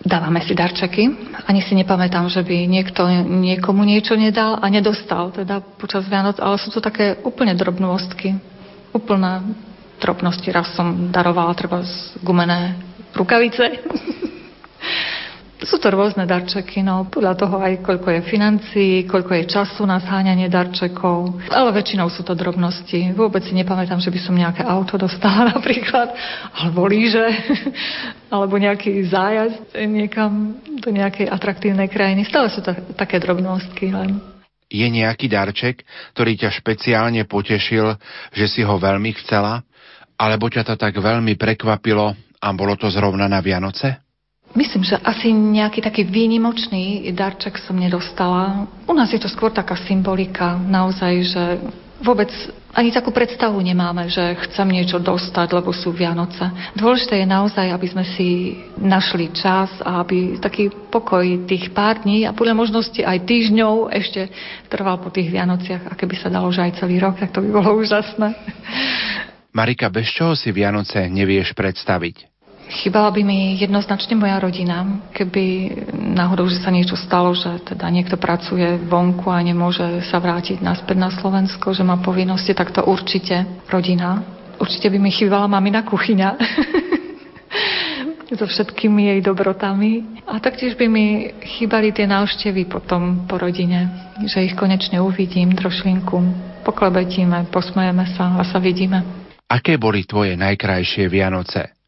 Dávame si darčeky. Ani si nepamätám, že by niekto niekomu niečo nedal a nedostal teda počas Vianoc, ale sú to také úplne drobnostky. Úplná drobnosti. Raz som darovala treba z gumené rukavice. sú to rôzne darčeky, no podľa toho aj koľko je financií, koľko je času na zháňanie darčekov, ale väčšinou sú to drobnosti. Vôbec si nepamätám, že by som nejaké auto dostala napríklad, alebo líže, alebo nejaký zájazd niekam do nejakej atraktívnej krajiny. Stále sú to také drobnostky len. Je nejaký darček, ktorý ťa špeciálne potešil, že si ho veľmi chcela, alebo ťa to tak veľmi prekvapilo a bolo to zrovna na Vianoce? Myslím, že asi nejaký taký výnimočný darček som nedostala. U nás je to skôr taká symbolika, naozaj, že vôbec ani takú predstavu nemáme, že chcem niečo dostať, lebo sú Vianoce. Dôležité je naozaj, aby sme si našli čas a aby taký pokoj tých pár dní a podľa možnosti aj týždňov ešte trval po tých Vianociach a keby sa dalo, že aj celý rok, tak to by bolo úžasné. Marika, bez čoho si Vianoce nevieš predstaviť? Chýbala by mi jednoznačne moja rodina, keby náhodou, že sa niečo stalo, že teda niekto pracuje vonku a nemôže sa vrátiť naspäť na Slovensko, že má povinnosti, tak to určite rodina. Určite by mi chýbala mamina kuchyňa. so všetkými jej dobrotami. A taktiež by mi chýbali tie návštevy potom po rodine, že ich konečne uvidím trošlinku, poklebetíme, posmejeme sa a sa vidíme. Aké boli tvoje najkrajšie Vianoce?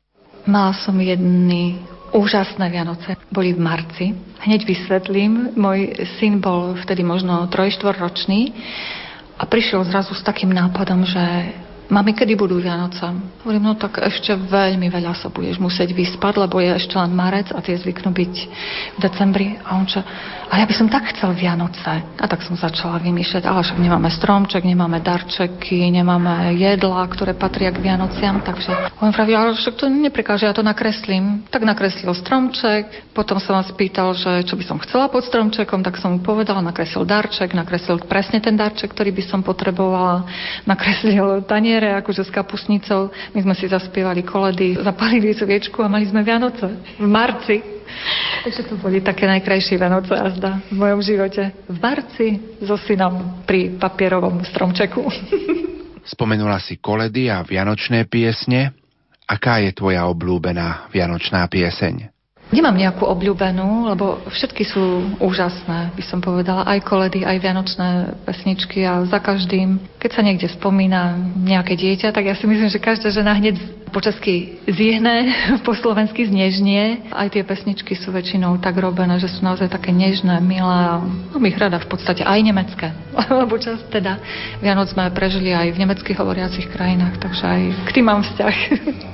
Mala som jedny úžasné Vianoce. Boli v marci. Hneď vysvetlím. Môj syn bol vtedy možno trojštvorročný a prišiel zrazu s takým nápadom, že Mami, kedy budú Vianoce? Hovorím, no tak ešte veľmi veľa sa budeš musieť vyspať, lebo je ešte len marec a tie zvyknú byť v decembri. A on čo, a ja by som tak chcel Vianoce. A tak som začala vymýšľať, ale však nemáme stromček, nemáme darčeky, nemáme jedla, ktoré patria k Vianociam, takže on vraví, ale však to neprekáže, ja to nakreslím. Tak nakreslil stromček, potom sa ma spýtal, že čo by som chcela pod stromčekom, tak som mu povedala, nakreslil darček, nakreslil presne ten darček, ktorý by som potrebovala, nakreslil tanier večere, akože s kapusnicou. My sme si zaspievali koledy, zapalili sviečku a mali sme Vianoce v marci. Takže to boli také najkrajšie Vianoce azda v mojom živote. V marci so synom pri papierovom stromčeku. Spomenula si koledy a vianočné piesne. Aká je tvoja obľúbená vianočná pieseň? Nemám nejakú obľúbenú, lebo všetky sú úžasné, by som povedala. Aj koledy, aj vianočné pesničky a za každým, keď sa niekde spomína nejaké dieťa, tak ja si myslím, že každá žena hneď po česky zjehne, po slovensky znežnie. Aj tie pesničky sú väčšinou tak robené, že sú naozaj také nežné, milé mám ich rada v podstate aj nemecké. Lebo čas teda Vianoc sme prežili aj v nemeckých hovoriacich krajinách, takže aj k tým mám vzťah.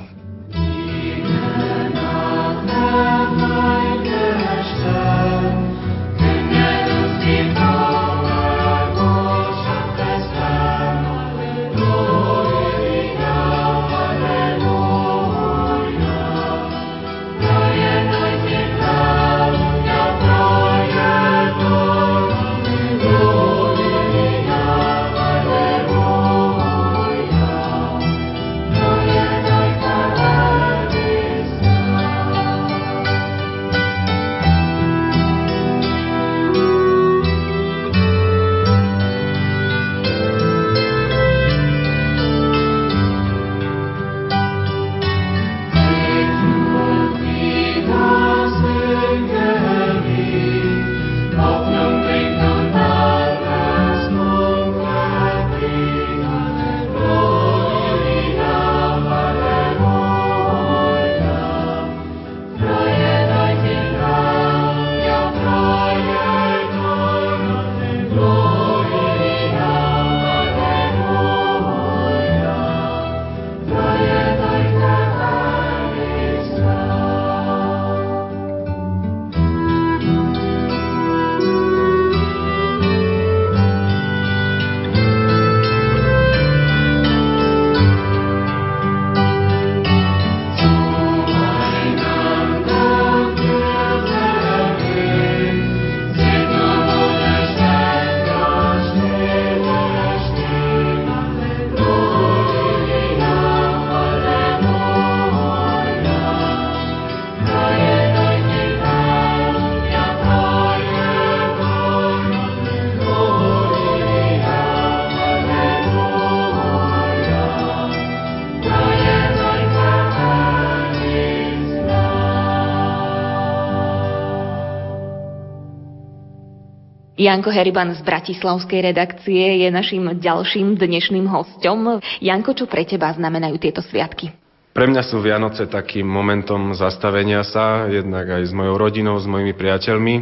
Janko Heriban z Bratislavskej redakcie je našim ďalším dnešným hostom. Janko, čo pre teba znamenajú tieto sviatky? Pre mňa sú Vianoce takým momentom zastavenia sa, jednak aj s mojou rodinou, s mojimi priateľmi.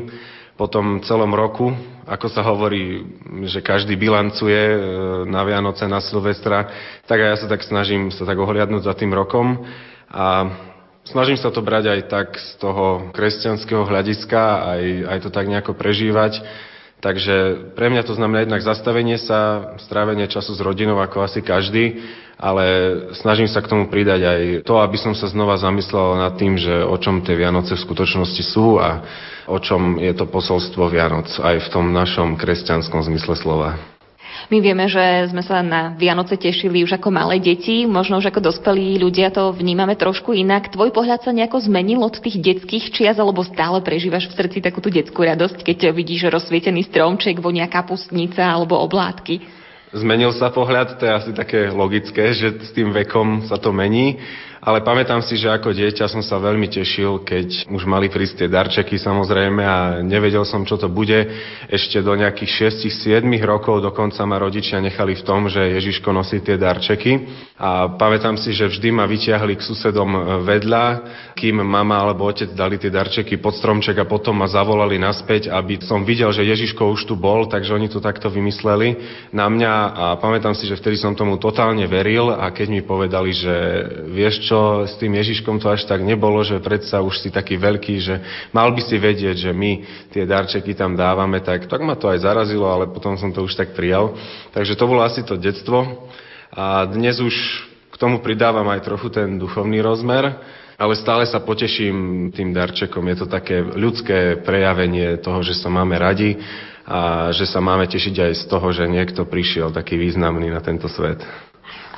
Po tom celom roku, ako sa hovorí, že každý bilancuje e, na Vianoce, na Silvestra, tak aj ja sa tak snažím sa tak ohliadnúť za tým rokom. A Snažím sa to brať aj tak z toho kresťanského hľadiska, aj, aj to tak nejako prežívať. Takže pre mňa to znamená jednak zastavenie sa, strávenie času s rodinou ako asi každý, ale snažím sa k tomu pridať aj to, aby som sa znova zamyslel nad tým, že o čom tie Vianoce v skutočnosti sú a o čom je to posolstvo Vianoc aj v tom našom kresťanskom zmysle slova. My vieme, že sme sa na Vianoce tešili už ako malé deti, možno už ako dospelí ľudia to vnímame trošku inak. Tvoj pohľad sa nejako zmenil od tých detských čias, alebo stále prežívaš v srdci takú tú detskú radosť, keď vidíš rozsvietený stromček, vonia kapustnica alebo oblátky? Zmenil sa pohľad, to je asi také logické, že s tým vekom sa to mení. Ale pamätám si, že ako dieťa som sa veľmi tešil, keď už mali prísť tie darčeky samozrejme a nevedel som, čo to bude. Ešte do nejakých 6-7 rokov dokonca ma rodičia nechali v tom, že Ježiško nosí tie darčeky. A pamätám si, že vždy ma vyťahli k susedom vedľa, kým mama alebo otec dali tie darčeky pod stromček a potom ma zavolali naspäť, aby som videl, že Ježiško už tu bol, takže oni to takto vymysleli na mňa a pamätám si, že vtedy som tomu totálne veril a keď mi povedali, že vieš čo, s tým Ježiškom to až tak nebolo, že predsa už si taký veľký, že mal by si vedieť, že my tie darčeky tam dávame, tak, tak ma to aj zarazilo, ale potom som to už tak prijal. Takže to bolo asi to detstvo. A dnes už k tomu pridávam aj trochu ten duchovný rozmer, ale stále sa poteším tým darčekom. Je to také ľudské prejavenie toho, že sa máme radi a že sa máme tešiť aj z toho, že niekto prišiel taký významný na tento svet.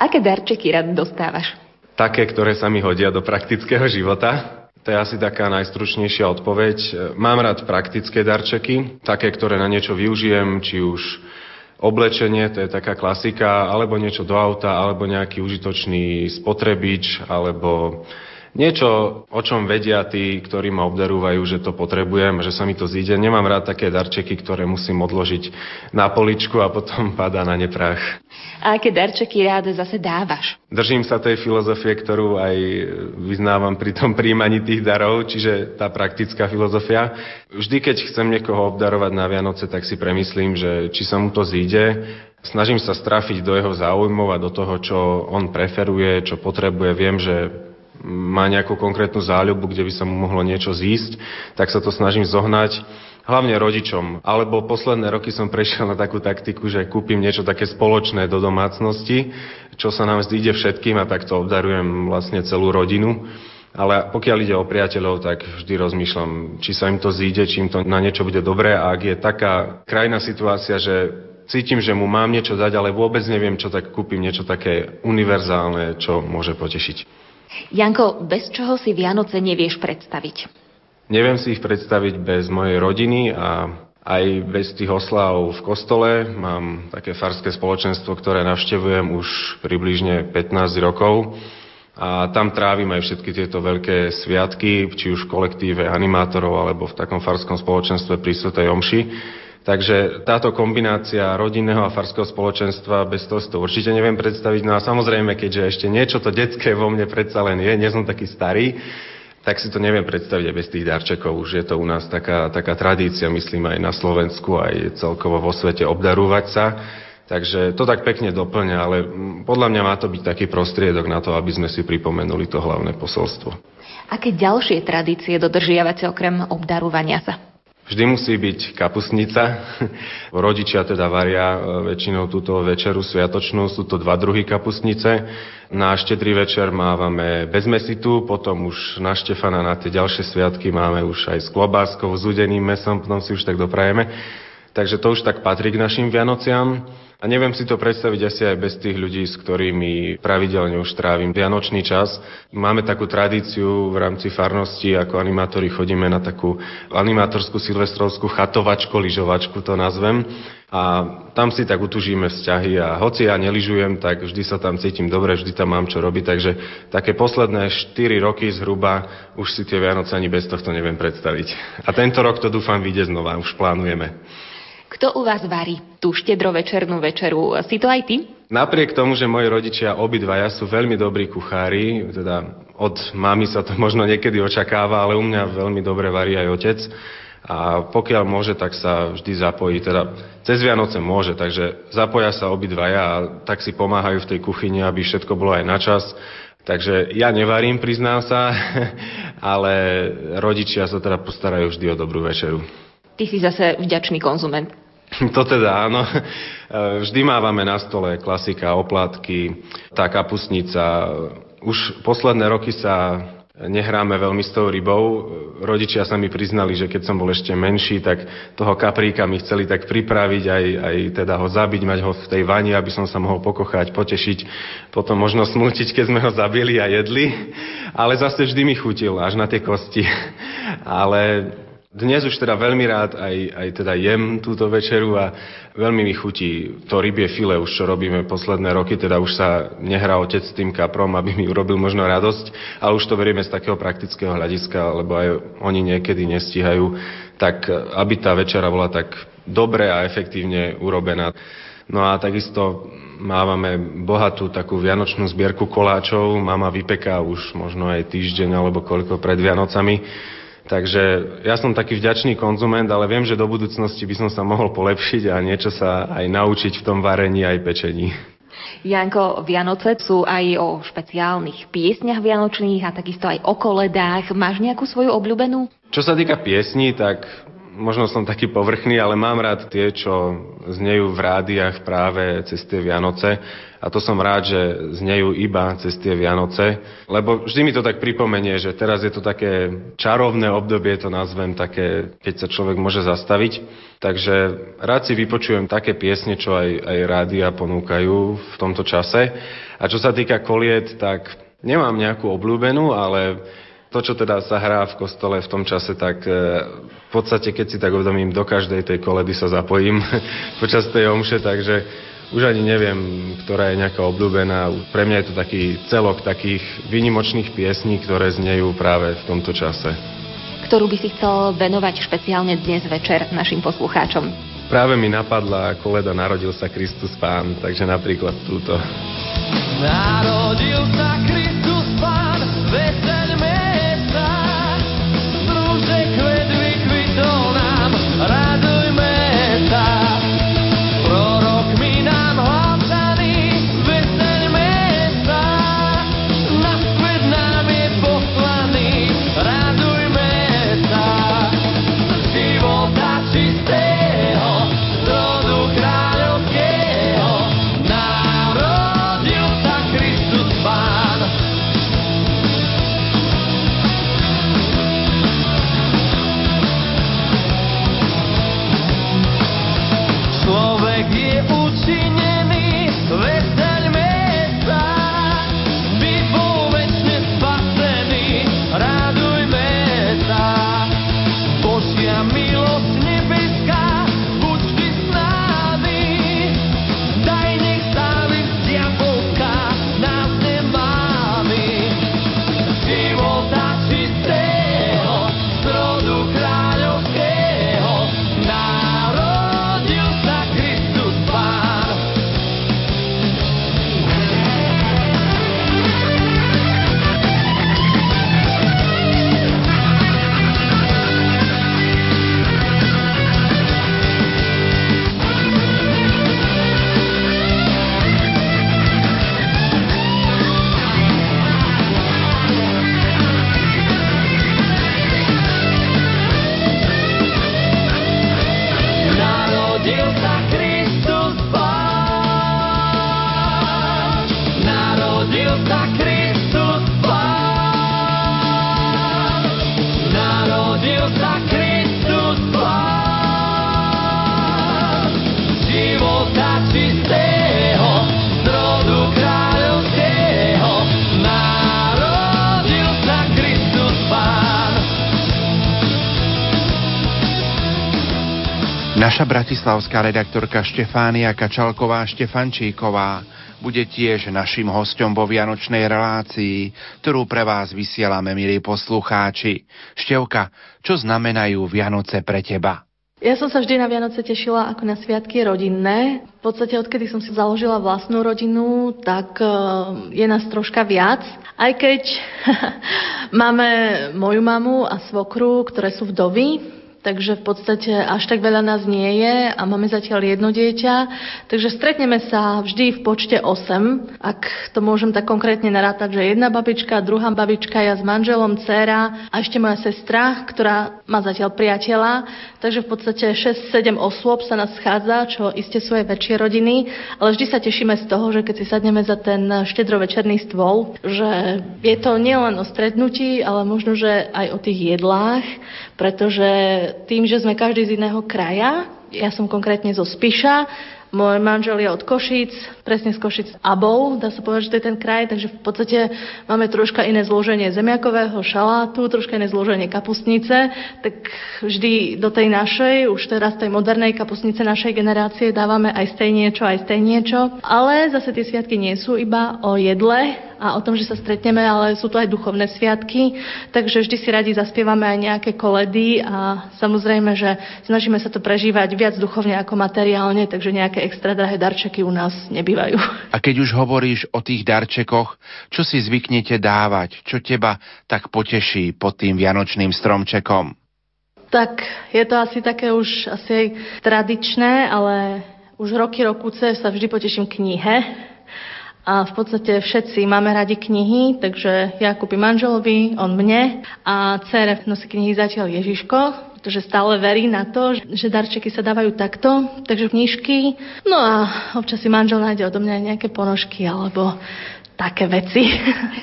Aké darčeky rád dostávaš? Také, ktoré sa mi hodia do praktického života. To je asi taká najstručnejšia odpoveď. Mám rád praktické darčeky, také, ktoré na niečo využijem, či už oblečenie, to je taká klasika, alebo niečo do auta, alebo nejaký užitočný spotrebič, alebo niečo, o čom vedia tí, ktorí ma obdarúvajú, že to potrebujem, že sa mi to zíde. Nemám rád také darčeky, ktoré musím odložiť na poličku a potom padá na neprach. A aké darčeky rád zase dávaš? Držím sa tej filozofie, ktorú aj vyznávam pri tom príjmaní tých darov, čiže tá praktická filozofia. Vždy, keď chcem niekoho obdarovať na Vianoce, tak si premyslím, že či sa mu to zíde, Snažím sa strafiť do jeho záujmov a do toho, čo on preferuje, čo potrebuje. Viem, že má nejakú konkrétnu záľubu, kde by sa mu mohlo niečo zísť, tak sa to snažím zohnať hlavne rodičom. Alebo posledné roky som prešiel na takú taktiku, že kúpim niečo také spoločné do domácnosti, čo sa nám zíde všetkým a takto obdarujem vlastne celú rodinu. Ale pokiaľ ide o priateľov, tak vždy rozmýšľam, či sa im to zíde, či im to na niečo bude dobré a ak je taká krajná situácia, že cítim, že mu mám niečo dať, ale vôbec neviem, čo tak kúpim, niečo také univerzálne, čo môže potešiť. Janko, bez čoho si Vianoce nevieš predstaviť? Neviem si ich predstaviť bez mojej rodiny a aj bez tých oslav v kostole. Mám také farské spoločenstvo, ktoré navštevujem už približne 15 rokov a tam trávim aj všetky tieto veľké sviatky, či už v kolektíve animátorov alebo v takom farskom spoločenstve pri Svetej Omši. Takže táto kombinácia rodinného a farského spoločenstva, bez toho si to určite neviem predstaviť. No a samozrejme, keďže ešte niečo to detské vo mne predsa len je, nie som taký starý, tak si to neviem predstaviť aj bez tých darčekov. Už je to u nás taká, taká tradícia, myslím aj na Slovensku, aj celkovo vo svete obdarúvať sa. Takže to tak pekne doplňa, ale podľa mňa má to byť taký prostriedok na to, aby sme si pripomenuli to hlavné posolstvo. Aké ďalšie tradície dodržiavate okrem obdarúvania sa? Vždy musí byť kapusnica. Rodičia teda varia e, väčšinou túto večeru sviatočnú. Sú to dva druhy kapusnice. Na štedrý večer mávame bez mesitu, potom už na Štefana na tie ďalšie sviatky máme už aj s klobáskou, s udeným mesom, potom si už tak doprajeme. Takže to už tak patrí k našim Vianociam. A neviem si to predstaviť asi aj bez tých ľudí, s ktorými pravidelne už trávim vianočný čas. Máme takú tradíciu v rámci farnosti, ako animátori chodíme na takú animátorskú silvestrovskú chatovačku, lyžovačku to nazvem. A tam si tak utužíme vzťahy a hoci ja neližujem, tak vždy sa tam cítim dobre, vždy tam mám čo robiť. Takže také posledné 4 roky zhruba už si tie Vianoce ani bez tohto neviem predstaviť. A tento rok to dúfam vyjde znova, už plánujeme. Kto u vás varí tú štedrovečernú večeru? Si to aj ty? Napriek tomu, že moji rodičia obidvaja sú veľmi dobrí kuchári, teda od mamy sa to možno niekedy očakáva, ale u mňa veľmi dobre varí aj otec. A pokiaľ môže, tak sa vždy zapojí, teda cez Vianoce môže, takže zapoja sa obidvaja a tak si pomáhajú v tej kuchyni, aby všetko bolo aj na čas. Takže ja nevarím, priznám sa, ale rodičia sa teda postarajú vždy o dobrú večeru. Ty si zase vďačný konzument. To teda áno. Vždy mávame na stole klasika, oplatky, tá kapusnica. Už posledné roky sa nehráme veľmi s tou rybou. Rodičia sa mi priznali, že keď som bol ešte menší, tak toho kapríka mi chceli tak pripraviť, aj, aj teda ho zabiť, mať ho v tej vani, aby som sa mohol pokochať, potešiť, potom možno smútiť, keď sme ho zabili a jedli. Ale zase vždy mi chutil, až na tie kosti. Ale dnes už teda veľmi rád aj, aj teda jem túto večeru a veľmi mi chutí to rybie file už, čo robíme posledné roky, teda už sa nehrá otec s tým kaprom, aby mi urobil možno radosť, ale už to verieme z takého praktického hľadiska, lebo aj oni niekedy nestíhajú, tak aby tá večera bola tak dobre a efektívne urobená. No a takisto mávame bohatú takú vianočnú zbierku koláčov. Mama vypeká už možno aj týždeň alebo koľko pred Vianocami Takže ja som taký vďačný konzument, ale viem, že do budúcnosti by som sa mohol polepšiť a niečo sa aj naučiť v tom varení aj pečení. Janko, Vianoce sú aj o špeciálnych piesňach vianočných a takisto aj o koledách. Máš nejakú svoju obľúbenú? Čo sa týka piesní, tak možno som taký povrchný, ale mám rád tie, čo znejú v rádiách práve cez tie Vianoce a to som rád, že znejú iba cez tie Vianoce, lebo vždy mi to tak pripomenie, že teraz je to také čarovné obdobie, to nazvem také, keď sa človek môže zastaviť. Takže rád si vypočujem také piesne, čo aj, aj rádia ponúkajú v tomto čase. A čo sa týka koliet, tak nemám nejakú obľúbenú, ale to, čo teda sa hrá v kostole v tom čase, tak e, v podstate, keď si tak uvedomím, do každej tej koledy sa zapojím počas tej omše, takže už ani neviem, ktorá je nejaká obľúbená. Pre mňa je to taký celok takých vynimočných piesní, ktoré znejú práve v tomto čase. Ktorú by si chcel venovať špeciálne dnes večer našim poslucháčom? Práve mi napadla koleda Narodil sa Kristus Pán, takže napríklad túto. Narodil sa Kristus Pán, veseľme bratislavská redaktorka Štefánia Kačalková Štefančíková bude tiež našim hostom vo Vianočnej relácii, ktorú pre vás vysielame, milí poslucháči. Števka, čo znamenajú Vianoce pre teba? Ja som sa vždy na Vianoce tešila ako na sviatky rodinné. V podstate odkedy som si založila vlastnú rodinu, tak eh, je nás troška viac. Aj keď máme moju mamu a svokru, ktoré sú vdovy, takže v podstate až tak veľa nás nie je a máme zatiaľ jedno dieťa, takže stretneme sa vždy v počte 8, ak to môžem tak konkrétne narátať, že jedna babička, druhá babička, ja s manželom, dcéra a ešte moja sestra, ktorá má zatiaľ priateľa, takže v podstate 6-7 osôb sa nás schádza, čo iste sú aj väčšie rodiny, ale vždy sa tešíme z toho, že keď si sadneme za ten štedrovečerný stôl, že je to nielen o stretnutí, ale možno, že aj o tých jedlách, pretože tým, že sme každý z iného kraja, ja som konkrétne zo Spiša, môj manžel je od Košic, presne z Košic Abou, dá sa povedať, že to je ten kraj, takže v podstate máme troška iné zloženie zemiakového šalátu, troška iné zloženie kapustnice, tak vždy do tej našej, už teraz tej modernej kapustnice našej generácie dávame aj stej niečo, aj stej niečo. Ale zase tie sviatky nie sú iba o jedle, a o tom, že sa stretneme, ale sú to aj duchovné sviatky, takže vždy si radi zaspievame aj nejaké koledy a samozrejme, že snažíme sa to prežívať viac duchovne ako materiálne, takže nejaké extra drahé darčeky u nás nebývajú. A keď už hovoríš o tých darčekoch, čo si zvyknete dávať? Čo teba tak poteší pod tým vianočným stromčekom? Tak je to asi také už asi tradičné, ale už roky rokuce sa vždy poteším knihe, a v podstate všetci máme radi knihy, takže ja kúpim manželovi, on mne a dcere nosí knihy zatiaľ Ježiško, pretože stále verí na to, že darčeky sa dávajú takto, takže knižky. No a občas si manžel nájde odo mňa nejaké ponožky alebo také veci.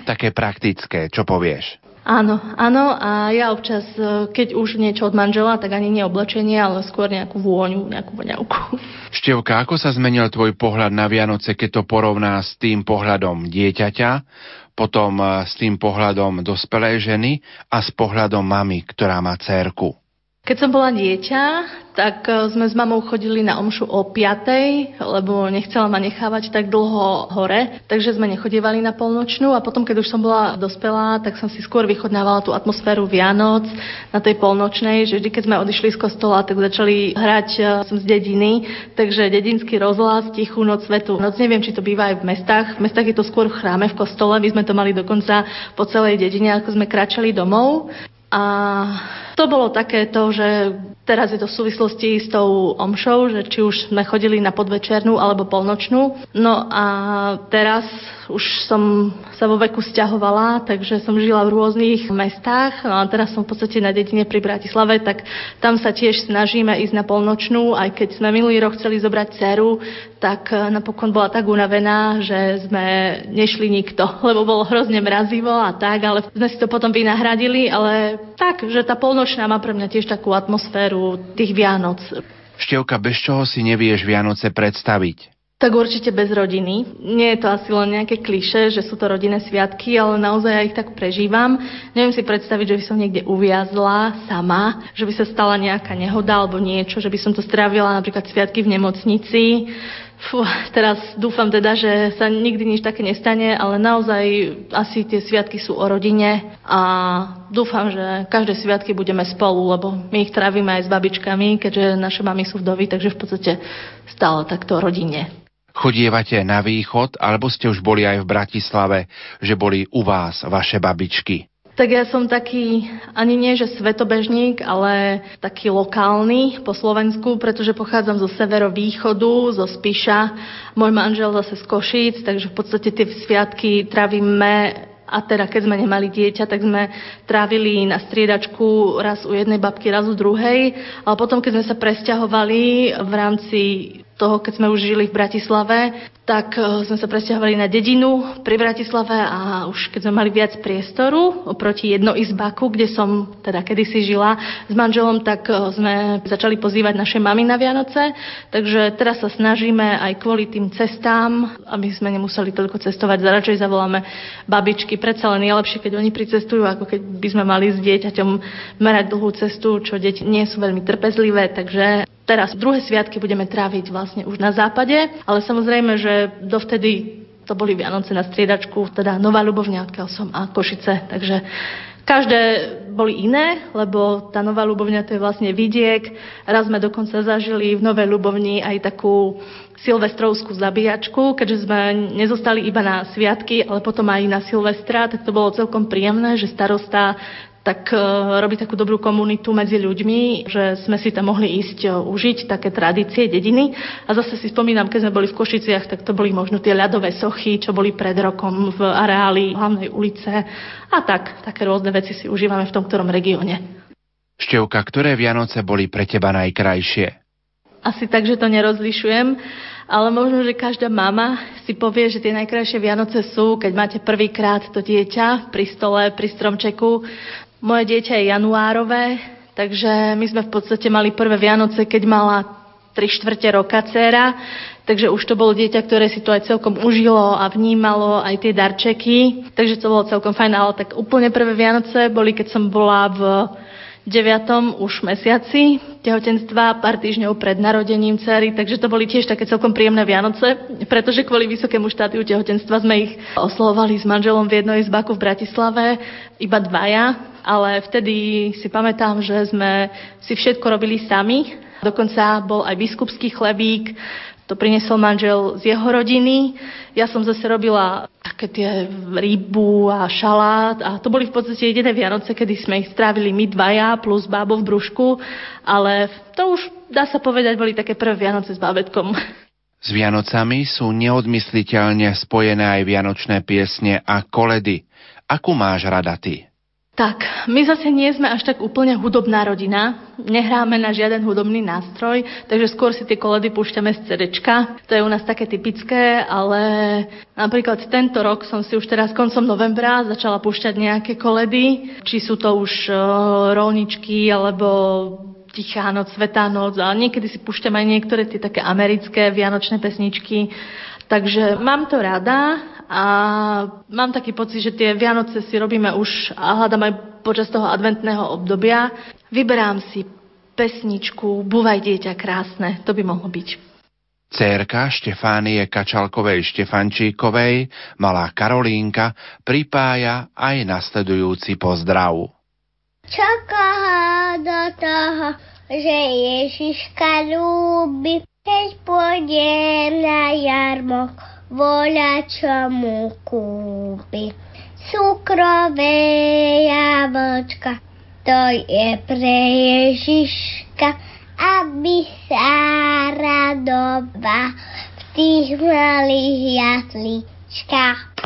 Také praktické, čo povieš? Áno, áno a ja občas, e, keď už niečo od manžela, tak ani nie oblečenie, ale skôr nejakú vôňu, nejakú voňavku. Števka, ako sa zmenil tvoj pohľad na Vianoce, keď to porovná s tým pohľadom dieťaťa, potom e, s tým pohľadom dospelej ženy a s pohľadom mamy, ktorá má cérku? Keď som bola dieťa, tak e, sme s mamou chodili na omšu o 5, lebo nechcela ma nechávať tak dlho hore, takže sme nechodievali na polnočnú a potom, keď už som bola dospelá, tak som si skôr vychodnávala tú atmosféru Vianoc na tej polnočnej, že vždy, keď sme odišli z kostola, tak začali hrať e, som z dediny, takže dedinský rozhlas, tichú noc, svetu noc, neviem, či to býva aj v mestách. V mestách je to skôr v chráme, v kostole, my sme to mali dokonca po celej dedine, ako sme kráčali domov. A to bolo takéto, že teraz je to v súvislosti s tou omšou, že či už sme chodili na podvečernú alebo polnočnú. No a teraz už som sa vo veku stiahovala, takže som žila v rôznych mestách. No a teraz som v podstate na dedine pri Bratislave, tak tam sa tiež snažíme ísť na polnočnú, aj keď sme minulý rok chceli zobrať dceru, tak napokon bola tak unavená, že sme nešli nikto, lebo bolo hrozne mrazivo a tak, ale sme si to potom vynahradili, ale tak, že tá polnočná má pre mňa tiež takú atmosféru tých Vianoc. Števka, bez čoho si nevieš Vianoce predstaviť? Tak určite bez rodiny. Nie je to asi len nejaké kliše, že sú to rodinné sviatky, ale naozaj ja ich tak prežívam. Neviem si predstaviť, že by som niekde uviazla sama, že by sa stala nejaká nehoda alebo niečo, že by som to strávila napríklad sviatky v nemocnici. Fú, teraz dúfam teda, že sa nikdy nič také nestane, ale naozaj asi tie sviatky sú o rodine a dúfam, že každé sviatky budeme spolu, lebo my ich trávime aj s babičkami, keďže naše mamy sú vdovy, takže v podstate stále takto o rodine. Chodievate na východ, alebo ste už boli aj v Bratislave, že boli u vás vaše babičky? Tak ja som taký, ani nie že svetobežník, ale taký lokálny po Slovensku, pretože pochádzam zo severovýchodu, zo Spiša. Môj manžel zase z Košíc, takže v podstate tie sviatky trávime a teda keď sme nemali dieťa, tak sme trávili na striedačku raz u jednej babky, raz u druhej. Ale potom, keď sme sa presťahovali v rámci toho, keď sme už žili v Bratislave, tak e, sme sa presťahovali na dedinu pri Bratislave a už keď sme mali viac priestoru oproti jednoizbaku, kde som teda kedysi žila s manželom, tak e, sme začali pozývať naše mamy na Vianoce. Takže teraz sa snažíme aj kvôli tým cestám, aby sme nemuseli toľko cestovať. Radšej zavoláme babičky. Predsa len je lepšie, keď oni pricestujú, ako keď by sme mali s dieťaťom merať dlhú cestu, čo deti nie sú veľmi trpezlivé. Takže teraz druhé sviatky budeme tráviť vlastne už na západe, ale samozrejme, že dovtedy to boli Vianoce na striedačku, teda Nová Ľubovňa, odkiaľ som, a Košice, takže každé boli iné, lebo tá Nová Ľubovňa to je vlastne vidiek. Raz sme dokonca zažili v Novej Ľubovni aj takú silvestrovskú zabíjačku, keďže sme nezostali iba na sviatky, ale potom aj na Silvestra, tak to bolo celkom príjemné, že starosta tak uh, robí takú dobrú komunitu medzi ľuďmi, že sme si tam mohli ísť uh, užiť také tradície dediny. A zase si spomínam, keď sme boli v Košiciach, tak to boli možno tie ľadové sochy, čo boli pred rokom v areáli hlavnej ulice. A tak, také rôzne veci si užívame v tom ktorom regióne. Števka, ktoré Vianoce boli pre teba najkrajšie? Asi tak, že to nerozlišujem, ale možno, že každá mama si povie, že tie najkrajšie Vianoce sú, keď máte prvýkrát to dieťa pri stole, pri stromčeku, moje dieťa je januárové, takže my sme v podstate mali prvé Vianoce, keď mala 3 štvrte roka dcera, takže už to bolo dieťa, ktoré si to aj celkom užilo a vnímalo aj tie darčeky, takže to bolo celkom fajn, ale tak úplne prvé Vianoce boli, keď som bola v 9. už mesiaci tehotenstva, pár týždňov pred narodením cery, takže to boli tiež také celkom príjemné Vianoce, pretože kvôli vysokému štátiu tehotenstva sme ich oslovovali s manželom v jednej izbaku v Bratislave, iba dvaja, ale vtedy si pamätám, že sme si všetko robili sami. Dokonca bol aj biskupský chlebík, to priniesol manžel z jeho rodiny. Ja som zase robila také tie rybu a šalát a to boli v podstate jediné Vianoce, kedy sme ich strávili my dvaja plus bábo v brúšku, ale to už dá sa povedať, boli také prvé Vianoce s bábetkom. S Vianocami sú neodmysliteľne spojené aj vianočné piesne a koledy. Akú máš rada ty? Tak, my zase nie sme až tak úplne hudobná rodina. Nehráme na žiaden hudobný nástroj, takže skôr si tie koledy púšťame z CDčka. To je u nás také typické, ale napríklad tento rok som si už teraz koncom novembra začala púšťať nejaké koledy. Či sú to už uh, rolničky, alebo Tichá noc, Svetá noc a niekedy si púšťam aj niektoré tie také americké vianočné pesničky. Takže mám to rada a mám taký pocit, že tie Vianoce si robíme už a hľadám aj počas toho adventného obdobia. Vyberám si pesničku Búvaj dieťa krásne, to by mohlo byť. Cérka Štefánie Kačalkovej Štefančíkovej, malá Karolínka, pripája aj nasledujúci pozdrav. Koho do toho, že Ježiška ľúbi, keď pôjdem na jarmok, voľa čo mu kúpi. Cukrové jablčka, to je pre Ježiška, aby sa radoval v tých malých jasličkách.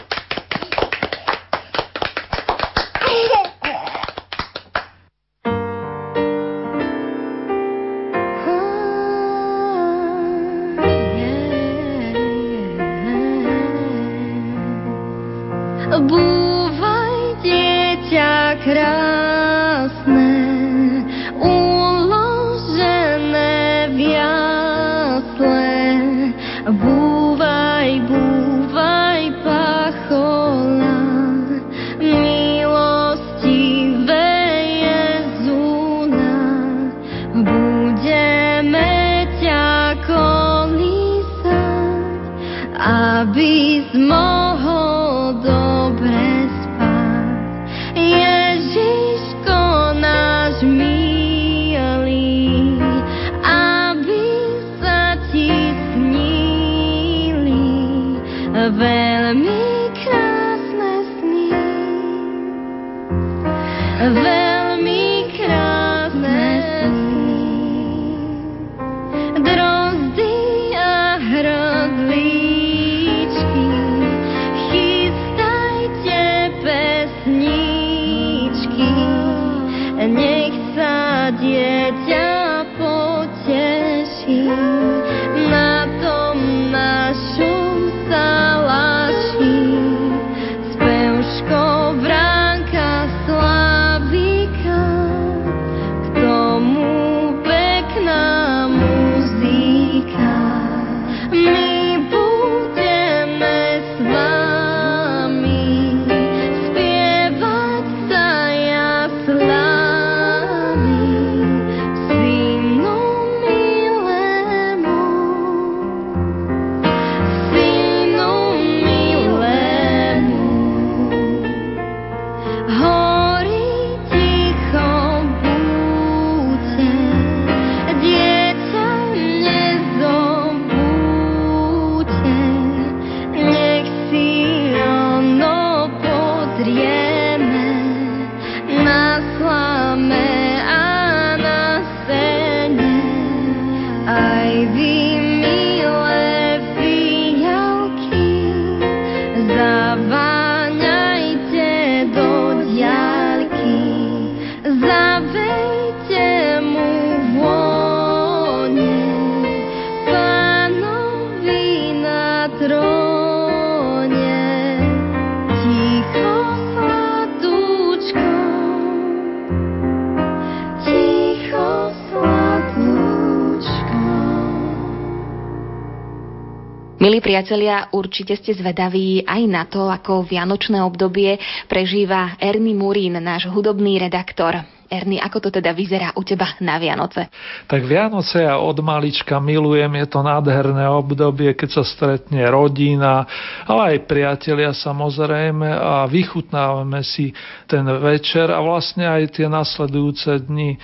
Priatelia, určite ste zvedaví aj na to, ako vianočné obdobie prežíva Ernie Murín, náš hudobný redaktor. Erny, ako to teda vyzerá u teba na Vianoce? Tak Vianoce ja od malička milujem, je to nádherné obdobie, keď sa stretne rodina, ale aj priatelia samozrejme a vychutnávame si ten večer a vlastne aj tie nasledujúce dni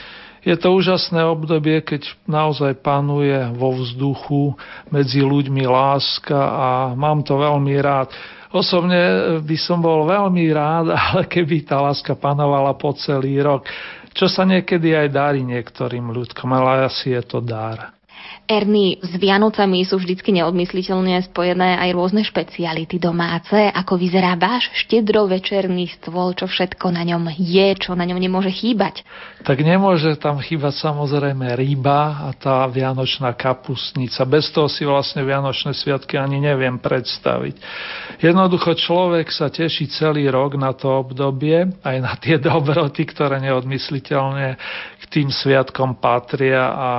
je to úžasné obdobie, keď naozaj panuje vo vzduchu medzi ľuďmi láska a mám to veľmi rád. Osobne by som bol veľmi rád, ale keby tá láska panovala po celý rok, čo sa niekedy aj darí niektorým ľudkom, ale asi je to dar. Erny, s Vianocami sú vždycky neodmysliteľne spojené aj rôzne špeciality domáce. Ako vyzerá váš štedrovečerný stôl, čo všetko na ňom je, čo na ňom nemôže chýbať? Tak nemôže tam chýbať samozrejme ryba a tá vianočná kapustnica. Bez toho si vlastne vianočné sviatky ani neviem predstaviť. Jednoducho človek sa teší celý rok na to obdobie, aj na tie dobroty, ktoré neodmysliteľne k tým sviatkom patria a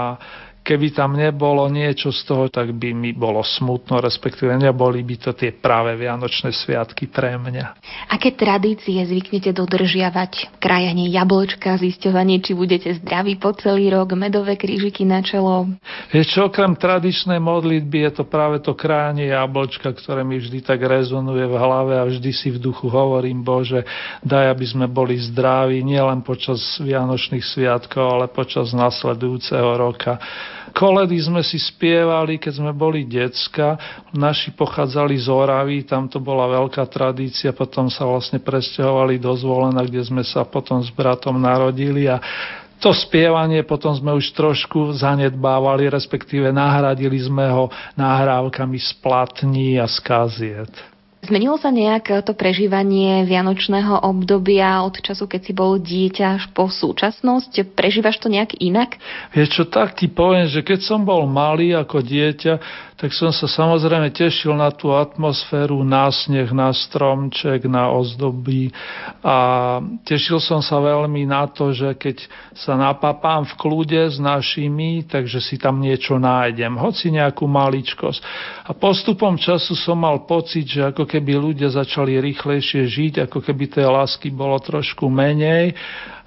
keby tam nebolo niečo z toho, tak by mi bolo smutno, respektíve neboli by to tie práve Vianočné sviatky pre mňa. Aké tradície zvyknete dodržiavať? Krajanie jablčka, zisťovanie, či budete zdraví po celý rok, medové krížiky na čelo? Je čo okrem tradičnej modlitby je to práve to krajanie jablčka, ktoré mi vždy tak rezonuje v hlave a vždy si v duchu hovorím, Bože, daj, aby sme boli zdraví nielen počas Vianočných sviatkov, ale počas nasledujúceho roka. Koledy sme si spievali, keď sme boli decka. Naši pochádzali z Oravy, tam to bola veľká tradícia, potom sa vlastne presťahovali do Zvolena, kde sme sa potom s bratom narodili a to spievanie potom sme už trošku zanedbávali, respektíve nahradili sme ho nahrávkami z platní a z kaziet. Zmenilo sa nejak to prežívanie vianočného obdobia od času, keď si bol dieťa až po súčasnosť? Prežívaš to nejak inak? Vieš čo, tak ti poviem, že keď som bol malý ako dieťa, tak som sa samozrejme tešil na tú atmosféru, na sneh, na stromček, na ozdoby a tešil som sa veľmi na to, že keď sa napapám v kľude s našimi, takže si tam niečo nájdem, hoci nejakú maličkosť. A postupom času som mal pocit, že ako keby ľudia začali rýchlejšie žiť, ako keby tej lásky bolo trošku menej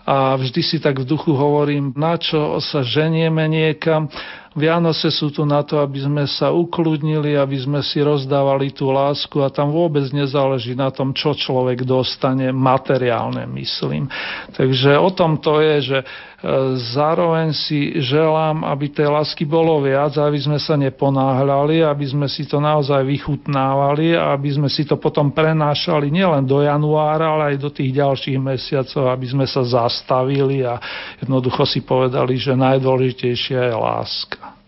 a vždy si tak v duchu hovorím, na čo sa ženieme niekam. Vianoce sú tu na to, aby sme sa ukludnili, aby sme si rozdávali tú lásku a tam vôbec nezáleží na tom, čo človek dostane materiálne, myslím. Takže o tom to je, že Zároveň si želám, aby tej lásky bolo viac, aby sme sa neponáhľali, aby sme si to naozaj vychutnávali a aby sme si to potom prenášali nielen do januára, ale aj do tých ďalších mesiacov, aby sme sa zastavili a jednoducho si povedali, že najdôležitejšia je láska.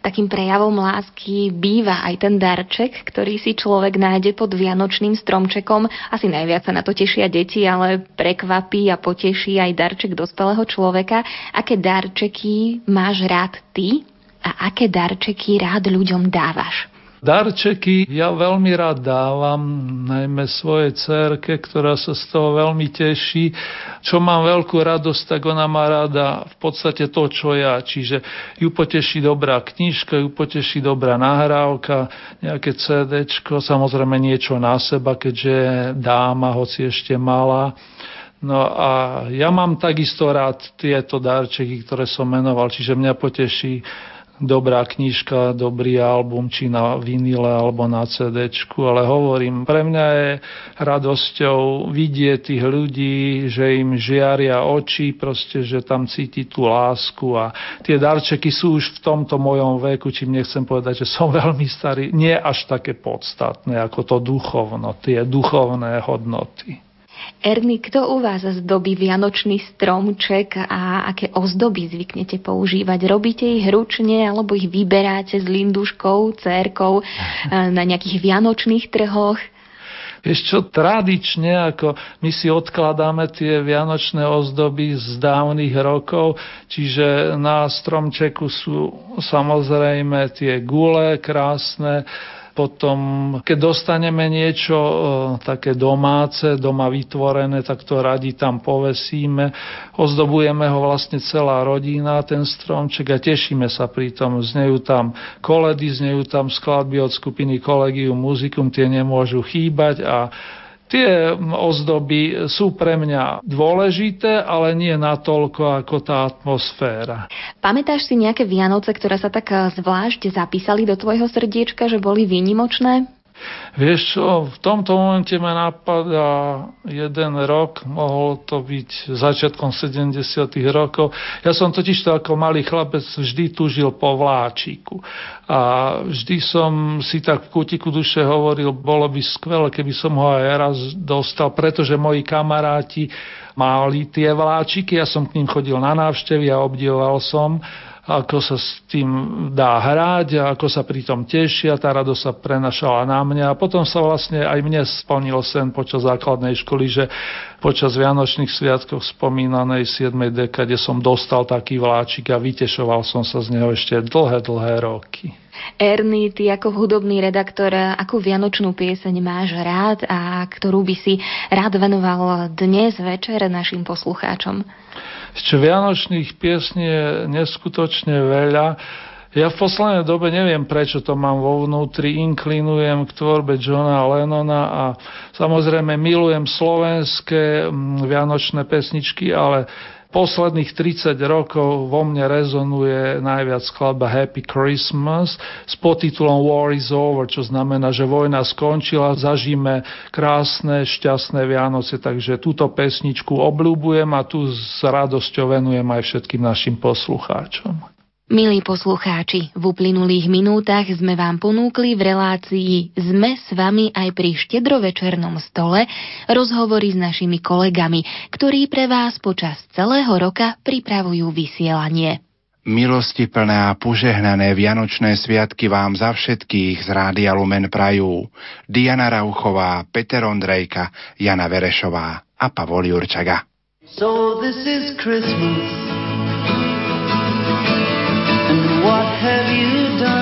Takým prejavom lásky býva aj ten darček, ktorý si človek nájde pod vianočným stromčekom. Asi najviac sa na to tešia deti, ale prekvapí a poteší aj darček dospelého človeka. Aké darčeky máš rád ty a aké darčeky rád ľuďom dávaš? Darčeky ja veľmi rád dávam, najmä svojej cerke, ktorá sa z toho veľmi teší. Čo mám veľkú radosť, tak ona má rada v podstate to, čo ja. Čiže ju poteší dobrá knižka, ju poteší dobrá nahrávka, nejaké CD, samozrejme niečo na seba, keďže dáma, hoci ešte malá. No a ja mám takisto rád tieto darčeky, ktoré som menoval, čiže mňa poteší dobrá knižka, dobrý album, či na vinile alebo na CD, ale hovorím, pre mňa je radosťou vidieť tých ľudí, že im žiaria oči, proste, že tam cíti tú lásku a tie darčeky sú už v tomto mojom veku, čím nechcem povedať, že som veľmi starý, nie až také podstatné ako to duchovno, tie duchovné hodnoty. Erny, kto u vás zdobí vianočný stromček a aké ozdoby zvyknete používať? Robíte ich ručne alebo ich vyberáte s linduškou, cérkou na nejakých vianočných trhoch? Vieš čo, tradične, ako my si odkladáme tie vianočné ozdoby z dávnych rokov, čiže na stromčeku sú samozrejme tie gule krásne, potom, keď dostaneme niečo e, také domáce, doma vytvorené, tak to radi tam povesíme. Ozdobujeme ho vlastne celá rodina, ten stromček a tešíme sa pri tom. Znejú tam koledy, znejú tam skladby od skupiny Collegium Musicum, tie nemôžu chýbať a Tie ozdoby sú pre mňa dôležité, ale nie natoľko ako tá atmosféra. Pamätáš si nejaké Vianoce, ktoré sa tak eh, zvlášť zapísali do tvojho srdiečka, že boli výnimočné? Vieš čo, v tomto momente ma napadá jeden rok, mohol to byť začiatkom 70 rokov. Ja som totiž to ako malý chlapec vždy tužil po vláčiku. A vždy som si tak v kútiku duše hovoril, bolo by skvelé, keby som ho aj raz dostal, pretože moji kamaráti mali tie vláčiky, ja som k ním chodil na návštevy a obdivoval som ako sa s tým dá hrať ako sa pri tom tešia, tá radosť sa prenašala na mňa a potom sa vlastne aj mne splnil sen počas základnej školy, že počas Vianočných sviatkov spomínanej 7. dekade som dostal taký vláčik a vytešoval som sa z neho ešte dlhé, dlhé roky. Erny, ty ako hudobný redaktor, akú vianočnú pieseň máš rád a ktorú by si rád venoval dnes večer našim poslucháčom? Ešte vianočných piesní je neskutočne veľa. Ja v poslednej dobe neviem, prečo to mám vo vnútri, inklinujem k tvorbe Johna Lennona a samozrejme milujem slovenské mm, vianočné pesničky, ale posledných 30 rokov vo mne rezonuje najviac skladba Happy Christmas s podtitulom War is over, čo znamená, že vojna skončila, zažíme krásne, šťastné Vianoce, takže túto pesničku obľúbujem a tu s radosťou venujem aj všetkým našim poslucháčom. Milí poslucháči, v uplynulých minútach sme vám ponúkli v relácii Sme s vami aj pri štedrovečernom stole rozhovory s našimi kolegami, ktorí pre vás počas celého roka pripravujú vysielanie. Milosti plné a požehnané Vianočné sviatky vám za všetkých z Rádia Lumen prajú Diana Rauchová, Peter Ondrejka, Jana Verešová a Pavol Jurčaga. So this is Christmas. What have you done?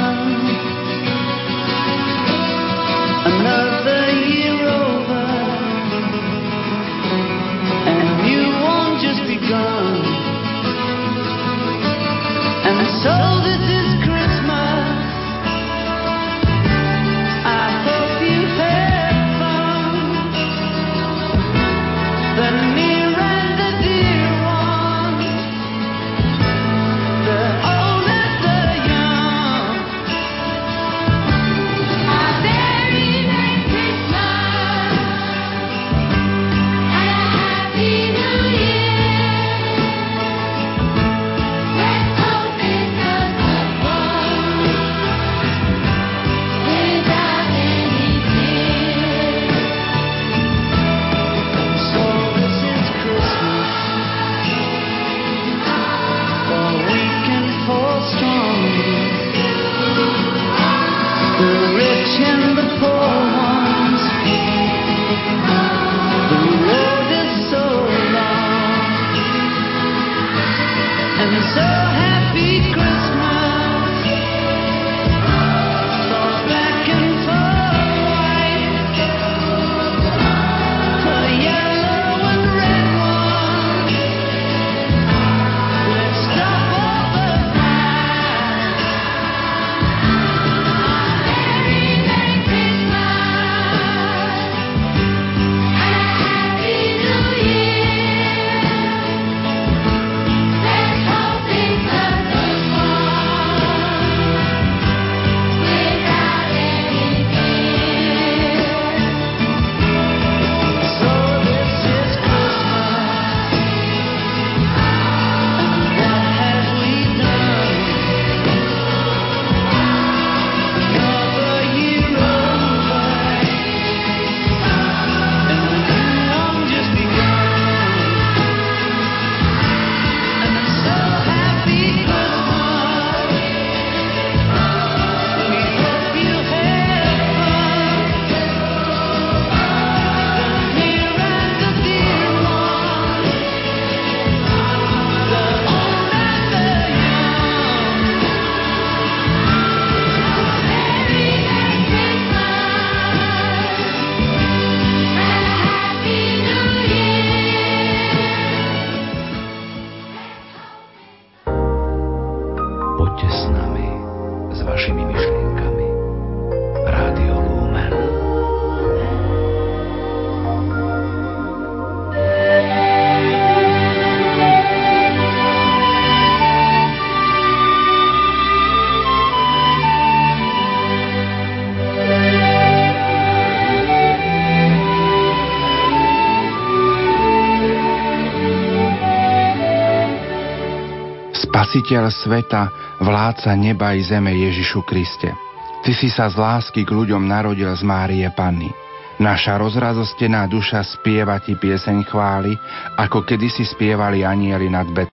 Spasiteľ sveta, vládca neba i zeme Ježišu Kriste. Ty si sa z lásky k ľuďom narodil z Márie Panny. Naša rozrazostená duša spieva ti pieseň chvály, ako kedysi spievali anieli nad Bet